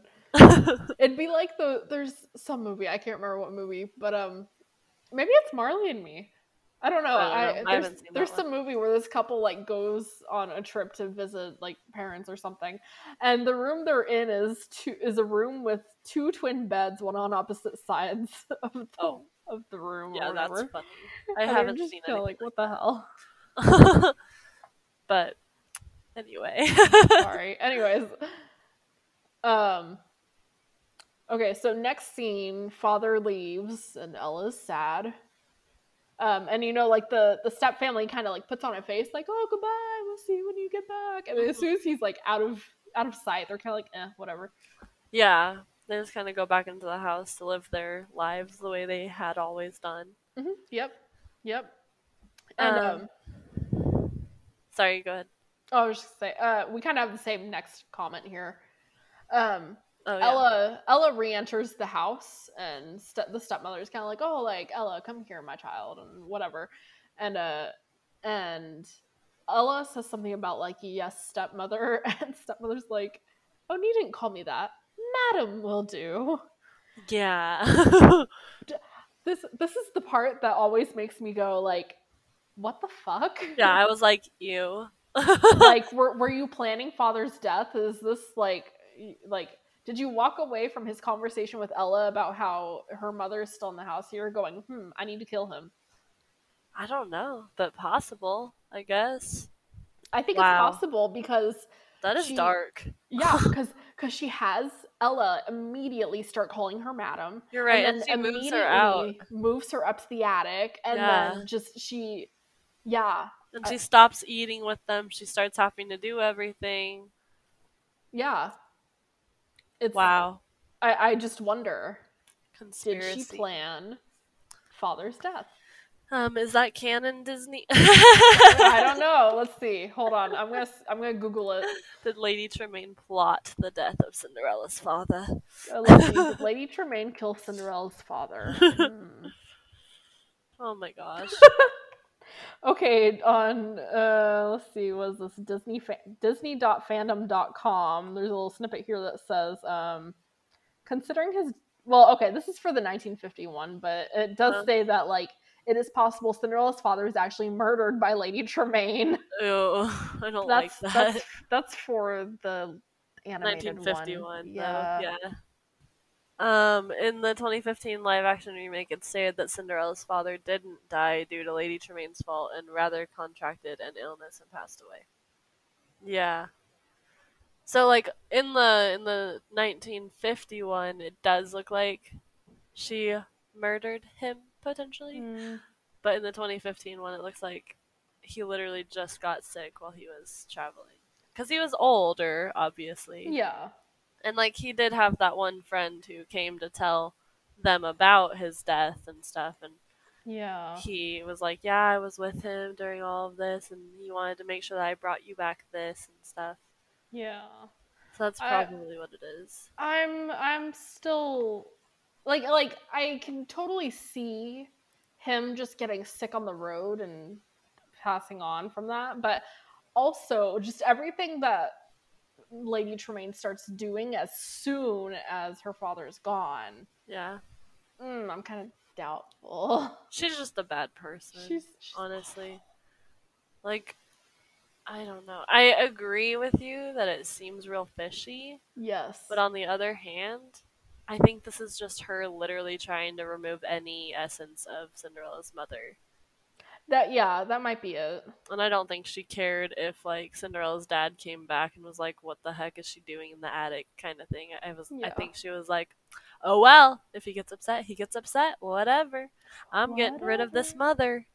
It'd be like the there's some movie, I can't remember what movie, but um maybe it's Marley and Me. I don't know. I don't know. I, there's, haven't seen that there's some movie where this couple like goes on a trip to visit like parents or something, and the room they're in is two is a room with two twin beds, one on opposite sides of the, Oh. of the room. yeah, or that's funny. I haven't seen it. Like what the hell? but anyway. Sorry. Anyways, um. Okay, so next scene, father leaves and Ella's sad. Um, and you know, like the the step family kind of like puts on a face, like, "Oh, goodbye, we'll see you when you get back." And as soon as he's like out of out of sight, they're kind of like, "Eh, whatever." yeah, they just kind of go back into the house to live their lives the way they had always done. hmm Yep, yep. And Um, um, Sorry, go ahead. Oh, I was just gonna say, uh, we kind of have the same next comment here. Um, Oh yeah. Ella Ella re-enters the house and st- the stepmother is kind of like, "Oh, like Ella, come here, my child," and whatever. And uh and Ella says something about like, "Yes, stepmother," and stepmother's like, "Oh, you didn't call me that. Madam will do." Yeah. This this is the part that always makes me go like, "What the fuck?" yeah, I was like, you. Like, were were you planning father's death? Is this like like did you walk away from his conversation with Ella about how her mother is still in the house here going, "Hmm, I need to kill him." I don't know, but possible, I guess. I think Wow. it's possible because That is She- dark. yeah, because because she has Ella immediately start calling her madam. You're right, and, then she moves her out. immediately Moves her up to the attic, and Yeah. then just she, yeah, And I- she stops eating with them. She starts having to do everything. yeah. It's Wow. I I just wonder, Conspiracy. did she plan father's death? Um, is that canon Disney? I don't know. Let's see. Hold on. I'm gonna I'm gonna Google it. Did Lady Tremaine plot the death of Cinderella's father? Uh. Did Lady Tremaine kill Cinderella's father? Hmm. Oh my gosh. Okay, on uh let's see, was this Disney fa- Disney.fandom.com. There's a little snippet here that says, um considering his well, okay, this is for the 1951, but it does Uh-huh. say that like it is possible Cinderella's father was actually murdered by Lady Tremaine. Ew, I don't That's like that. that's that's for the animated 1951. one. Yeah. Yeah. yeah. Um, in the 2015 live action remake, it's stated that Cinderella's father didn't die due to Lady Tremaine's fault and rather contracted an illness and passed away. Yeah. So like in the in the 1951, it does look like she murdered him potentially, Mm. but in the 2015 one, it looks like he literally just got sick while he was traveling. because he was older, obviously. Yeah. And like he did have that one friend who came to tell them about his death and stuff and Yeah. he was like, "Yeah, I was with him during all of this and he wanted to make sure that I brought you back this and stuff." Yeah. So that's I- probably what it is. I'm I'm still like like I can totally see him just getting sick on the road and passing on from that, but also just everything that Lady Tremaine starts doing as soon as her father's gone. Yeah. Mm, I'm kind of doubtful. She's just a bad person. She's, she's honestly. Like, I don't know. I agree with you that it seems real fishy, yes, but on the other hand, I think this is just her literally trying to remove any essence of Cinderella's mother. That yeah, that might be it. And I don't think she cared if like Cinderella's dad came back and was like, "What the heck is she doing in the attic?" kind of thing. I was, I think she was like, "Oh well, if he gets upset, he gets upset. Whatever. I'm getting rid of this mother."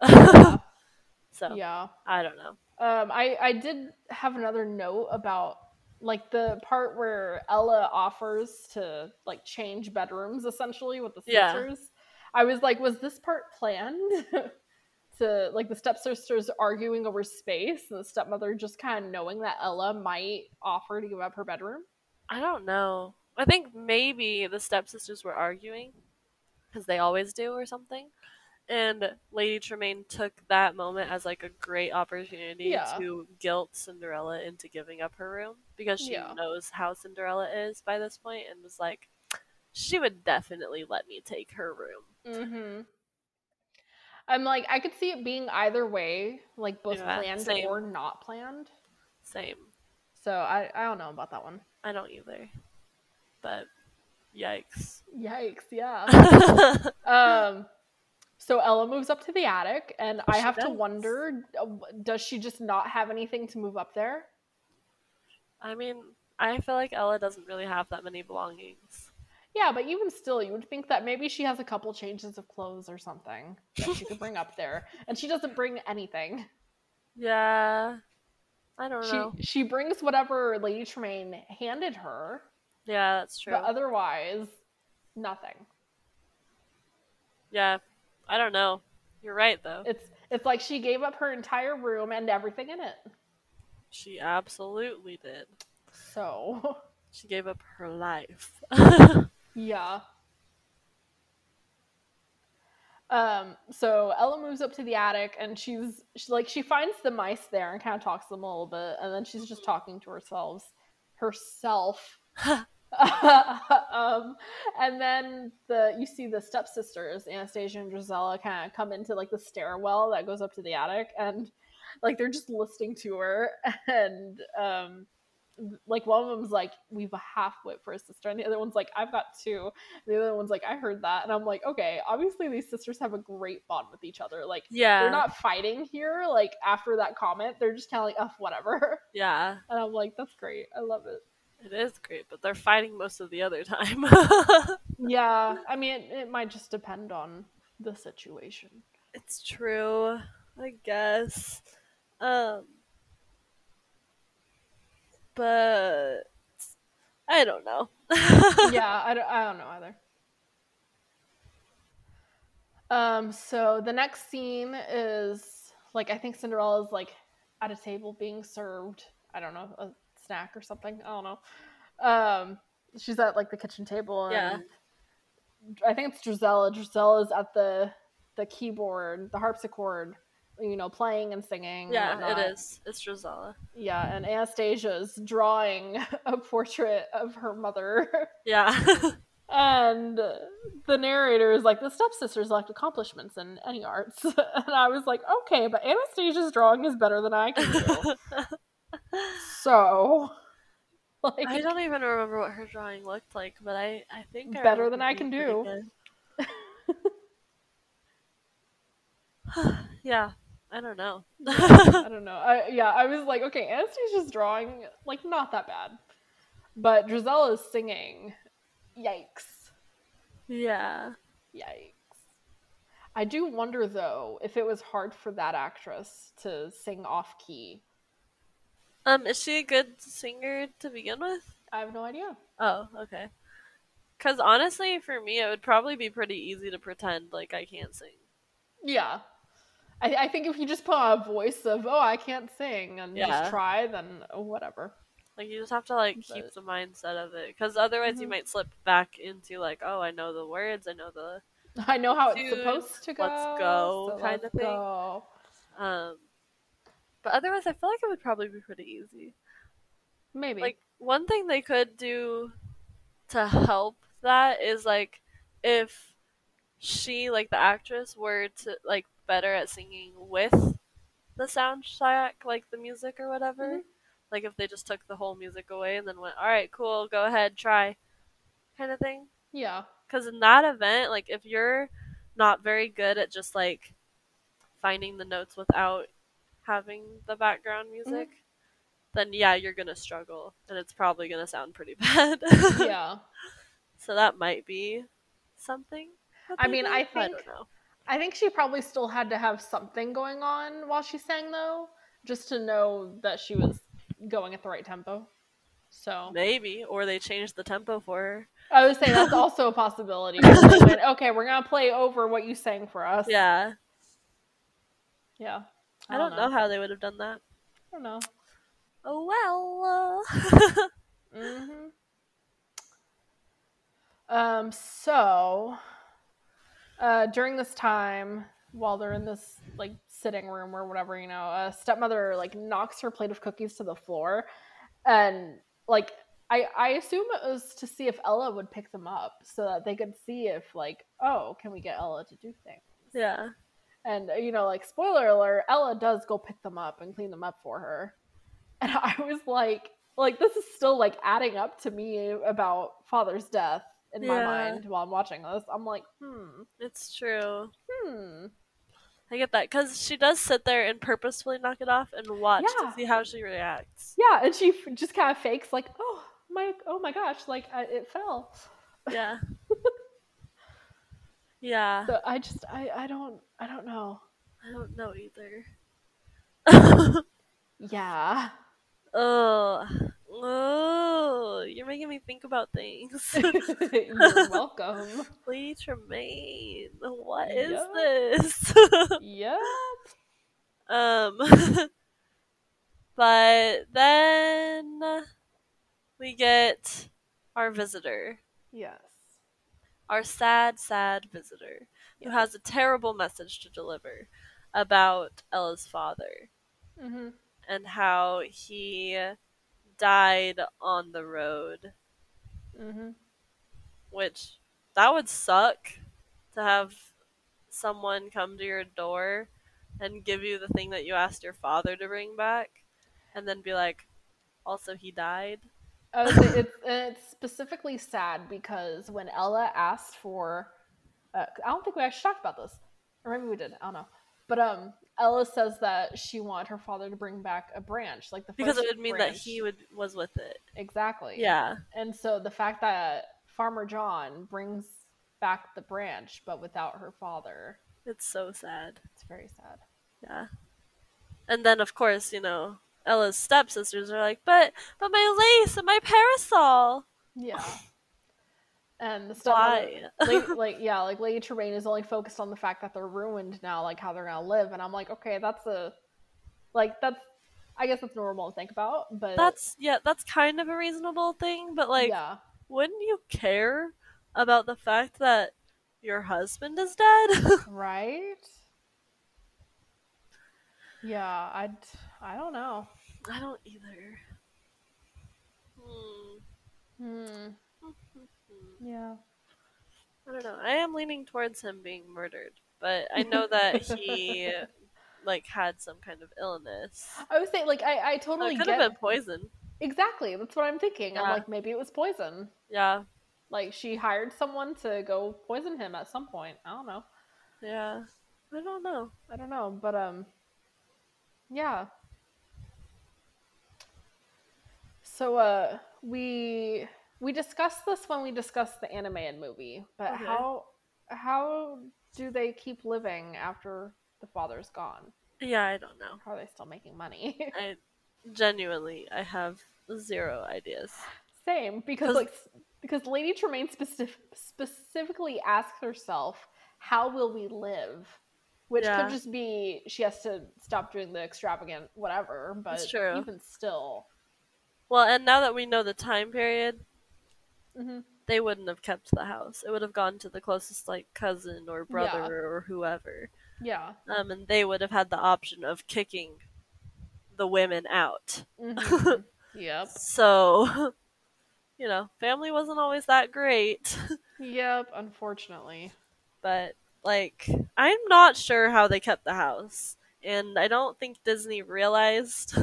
so Yeah. I don't know. Um, I I did have another note about like the part where Ella offers to like change bedrooms essentially with the Yeah. sisters. I was like, was this part planned? to like the stepsisters arguing over space and the stepmother just kind of knowing that Ella might offer to give up her bedroom. I don't know. I think maybe the stepsisters were arguing because they always do or something. And Lady Tremaine took that moment as like a great opportunity Yeah. to guilt Cinderella into giving up her room because she Yeah. knows how Cinderella is by this point and was like, she would definitely let me take her room. Mm-hmm. I'm like, I could see it being either way, like both Yeah, planned same. or not planned. Same. So I I don't know about that one. I don't either. But yikes. Yikes! Yeah. Um, so Ella moves up to the attic, and I She have to wonder: uh, does she just not have anything to move up there? I mean, I feel like Ella doesn't really have that many belongings. Yeah, but even still, you would think that maybe she has a couple changes of clothes or something that she could bring up there, and she doesn't bring anything. Yeah. I don't She know. she brings whatever Lady Tremaine handed her, Yeah, that's true. but otherwise, nothing. yeah, I don't know. You're right though. It's it's like she gave up her entire room and everything in it. She absolutely did. So She gave up her life. Yeah. Um, so Ella moves up to the attic and she's she, like she finds the mice there and kind of talks to them a little bit and then she's just talking to herself herself. um, and then the you see the stepsisters, Anastasia and Drizella, kind of come into like the stairwell that goes up to the attic and like they're just listening to her and um like one of them's like we've a half wit for a sister and the other one's like i've got two the other one's like i heard that and i'm like okay obviously these sisters have a great bond with each other like yeah. they're not fighting here like after that comment they're just kind of like oh whatever Yeah, and i'm like that's great i love it it is great, but they're fighting most of the other time. yeah i mean it, it might just depend on the situation it's true, I guess. Um but I don't know. yeah I don't, I don't know either um so the next scene is like i think Cinderella is like at a table being served i don't know a snack or something i don't know um she's at like the kitchen table and Yeah. i think it's drizella drizella's at the the keyboard the harpsichord you know playing and singing yeah, whatnot. it is. It's Drizella. yeah and anastasia's drawing a portrait of her mother Yeah. And the narrator is like, the stepsisters lacked accomplishments in any arts. and I was like, okay, but Anastasia's drawing is better than I can do. so, like, I don't even remember what her drawing looked like, but I, I think I Better than I can do. yeah, I don't know. I don't know. I, yeah, I was like, okay, Anastasia's just drawing, like, not that bad. But Drizella is singing. Yikes. yeah. Yikes. I do wonder, though, if it was hard for that actress to sing off key. Um, is she a good singer to begin with? I have no idea. Oh, okay. Because honestly, for me, it would probably be pretty easy to pretend like I can't sing. Yeah. I, I think if you just put on a voice of, oh, I can't sing, and Yeah. just try, then oh, whatever. Like you just have to like keep But- the mindset of it, because otherwise you Mhm. might slip back into like, oh, I know the words, I know the I know how it's supposed to go. let's go so kinda let's thing. go. um. But otherwise, I feel like it would probably be pretty easy. Maybe. Like one thing they could do to help that is like if she, like the actress, were to like better at singing with the soundtrack, like the music or whatever. Mhm. Like if they just took the whole music away and then went, "All right, cool, go ahead, try," kind of thing. yeah. Because in that event, like if you're not very good at just like finding the notes without having the background music, then yeah, you're gonna struggle, and it's probably gonna sound pretty bad. Yeah. so that might be something. I mean. I I think- don't know. I think she probably still had to have something going on while she sang, though, just to know that she was going at the right tempo. So Maybe, or they changed the tempo for her. I would say that's also a possibility. went, okay, we're gonna play over what you sang for us. Yeah, Yeah. I, don't know. how they would have done that. I don't know. Oh well. hmm Um. So, uh, during this time, while they're in this like sitting room or whatever, you know, a stepmother like knocks her plate of cookies to the floor, and like I I assume it was to see if Ella would pick them up so that they could see if like oh can we get Ella to do things. yeah. And uh, you know, like spoiler alert, Ella does go pick them up and clean them up for her. And I was like, like this is still like adding up to me about father's death in my mind while I'm watching this. I'm like, hmm, It's true. hmm. I get that because she does sit there and purposefully knock it off and watch Yeah. to see how she reacts. Yeah, and she f- just kind of fakes like, oh my, oh my gosh, like I, it fell. Yeah. yeah. So I just, I, I don't, I don't know. I don't know either. Yeah. oh. Oh, you're making me think about things. You're welcome. Lee Tremaine, what is Yeah. this? Yep. um, but then we get our visitor, Yes. our sad, sad visitor, who has a terrible message to deliver about Ella's father Mm-hmm. and how he died on the road, Mm-hmm. which that would suck to have someone come to your door and give you the thing that you asked your father to bring back and then be like also he died would it's, it's specifically sad because when Ella asked for, uh, I don't think we actually talked about this, or maybe we did. I don't know. But um, Ella says that she wanted her father to bring back a branch, like the because it would mean that he would was with it exactly. yeah And so the fact that Farmer John brings back the branch, but without her father, it's so sad it's very sad. yeah and then of course you know ella's stepsisters are like but but my lace and my parasol Yeah. And the stepmother, why like, like yeah, like Lady Tremaine is only focused on the fact that they're ruined now, like how they're gonna live, and I'm like, okay, that's a, like that's, I guess that's normal to think about, but that's yeah that's kind of a reasonable thing but like yeah, wouldn't you care about the fact that your husband is dead? right, yeah, I, I don't know, I don't either. Hmm. hmm, yeah, I don't know. I am leaning towards him being murdered, but I know that he like had some kind of illness. I would say like I, I totally it could get have been poison. exactly. That's what I'm thinking. I'm like maybe it was poison. Yeah, Like she hired someone to go poison him at some point. I don't know. yeah. I don't know. I don't know, but um, yeah. So uh, we we discussed this when we discussed the animated movie, but Okay. how how do they keep living after the father's gone? Yeah, I don't know. How are they still making money? I genuinely, I have zero ideas. Same, because 'Cause- like because Lady Tremaine specific, specifically asks herself, "How will we live?" Which Yeah. could just be she has to stop doing the extravagant whatever. But even still, Well, and now that we know the time period, Mhm. they wouldn't have kept the house. It would have gone to the closest like cousin or brother Yeah. or whoever. yeah, Um, and they would have had the option of kicking the women out. Mhm. yep, So, you know, family wasn't always that great. yep. Unfortunately, but like I'm not sure how they kept the house, and I don't think Disney realized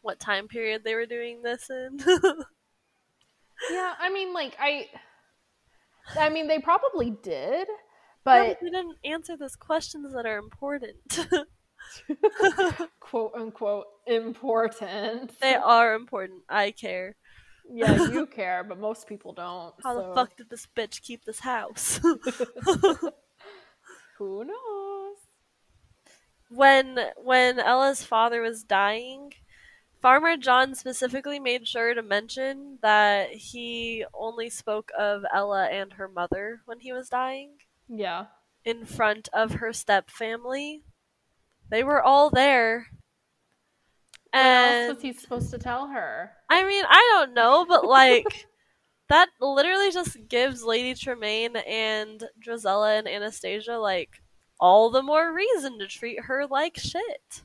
what time period they were doing this in. Yeah. I mean, like I, I mean, they probably did, but but they didn't answer those questions that are important. quote unquote important. they are important. I care. yeah, you care, but most people don't. How so the fuck did this bitch keep this house? Who knows? when when Ella's father was dying, Farmer John specifically made sure to mention that he only spoke of Ella and her mother when he was dying Yeah. in front of her step family. They were all there. What else was he supposed to tell her? I mean, I don't know, but like that literally just gives Lady Tremaine and Drizella and Anastasia like all the more reason to treat her like shit.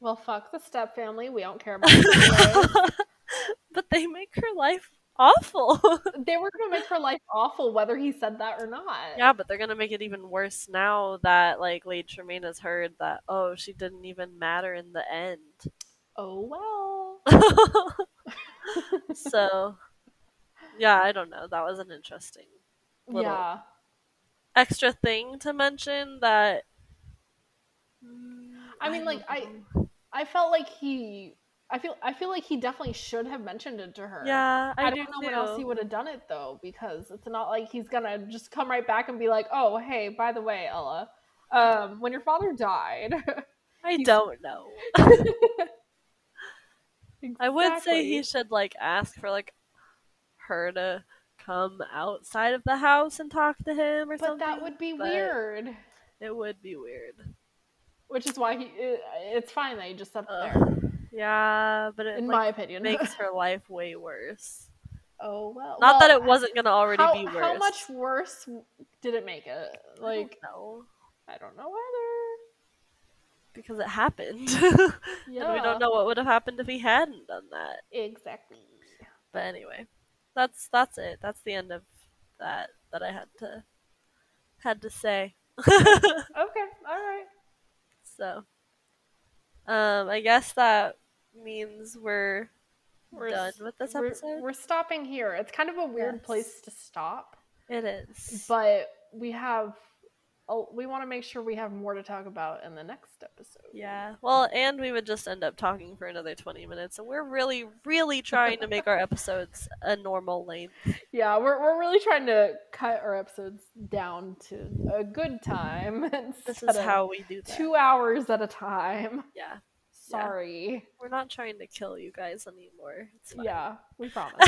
Well, fuck the step family. We don't care about them but they make her life awful. They were gonna make her life awful whether he said that or not. yeah, but they're gonna make it even worse now that like Lady Tremaine has heard that oh she didn't even matter in the end. Oh well. so yeah, I don't know. That was an interesting little Yeah. extra thing to mention that. I mean, like, I- don't I felt like he. I feel. I feel like he definitely should have mentioned it to her. Yeah, I, I, do don't know too. what else he would have done it though, because it's not like he's gonna just come right back and be like, "Oh, hey, by the way, Ella, um, when your father died." I don't know. I would say he should like ask for like her to come outside of the house and talk to him or But something. But that would be weird. It would be weird. Which is why he. It, it's fine that he just said Ugh. there, Yeah, but it in like, my opinion. makes her life way worse. oh well. Not that it wasn't gonna already how, be worse. How much worse did it make it? Like no, I don't know either. because it happened, Yeah. and we don't know what would have happened if he hadn't done that. exactly. But anyway, that's that's it. That's the end of that that I had to had to say. Okay. All right. So, um, I guess that means we're We're done with this we're- episode. We're stopping here. It's kind of a weird Yes. place to stop, It is. but we have. Oh, we want to make sure we have more to talk about in the next episode. Yeah. Well, and we would just end up talking for another 20 minutes. And we're really, really trying to make our episodes a normal length. Yeah, we're we're really trying to cut our episodes down to a good time. This is how we do that. two hours at a time. Yeah. Sorry. We're not trying to kill you guys anymore. It's fine. Yeah, we promise.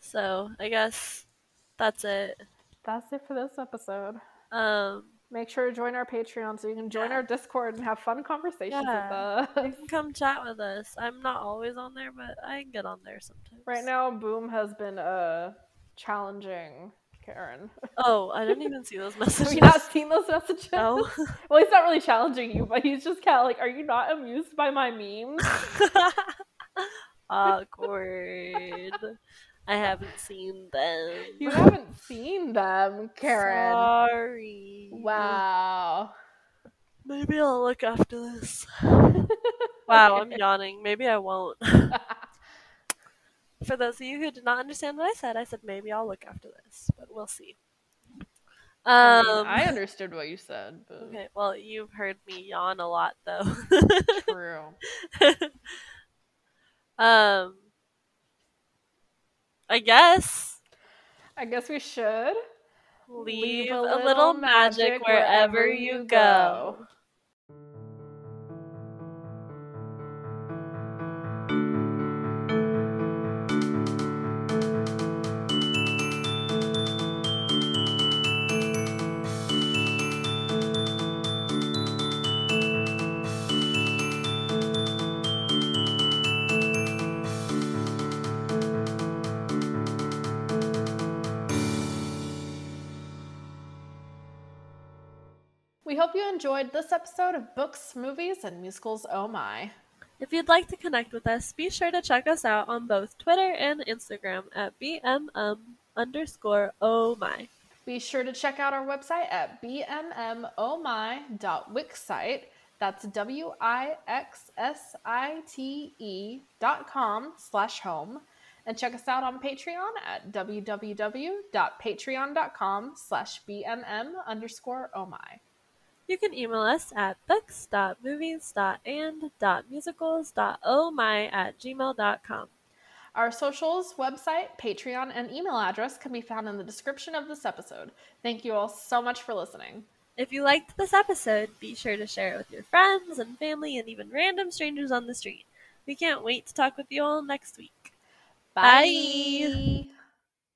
so, I guess that's it. That's it for this episode. Um, Make sure to join our Patreon so you can join Yeah. our Discord and have fun conversations Yeah. with you us. can come chat with us. I'm not always on there, but I can get on there sometimes. Right now, Boom has been uh challenging Karen. Oh, I didn't even see those Have messages. you not seen those messages? No. Well, he's not really challenging you, but he's just kind of like, "Are you not amused by my memes?" Awkward. I haven't seen them. You haven't seen them, Karen. Sorry. Wow. Maybe I'll look after this. Wow, I'm yawning. Maybe I won't. For those of you who did not understand what I said, I said maybe I'll look after this, but we'll see. I, Um, mean, I understood what you said, but okay, well, you've heard me yawn a lot, though. true. um, I guess I guess we should leave, a, little, magic wherever you go. Enjoyed this episode of Books, Movies, and Musicals Oh My. If you'd like to connect with us, be sure to check us out on both Twitter and Instagram at BMM underscore oh my. Be sure to check out our website at bmmohmy.wixsite. Oh That's W-I-X-S-I-T-E dot com slash home. And check us out on Patreon at www.patreon.com slash bmm underscore oh my. You can email us at books.movies.and.musicals.ohmy at gmail.com. Our socials, website, Patreon, and email address can be found in the description of this episode. Thank you all so much for listening. If you liked this episode, be sure to share it with your friends and family and even random strangers on the street. We can't wait to talk with you all next week. Bye. Bye.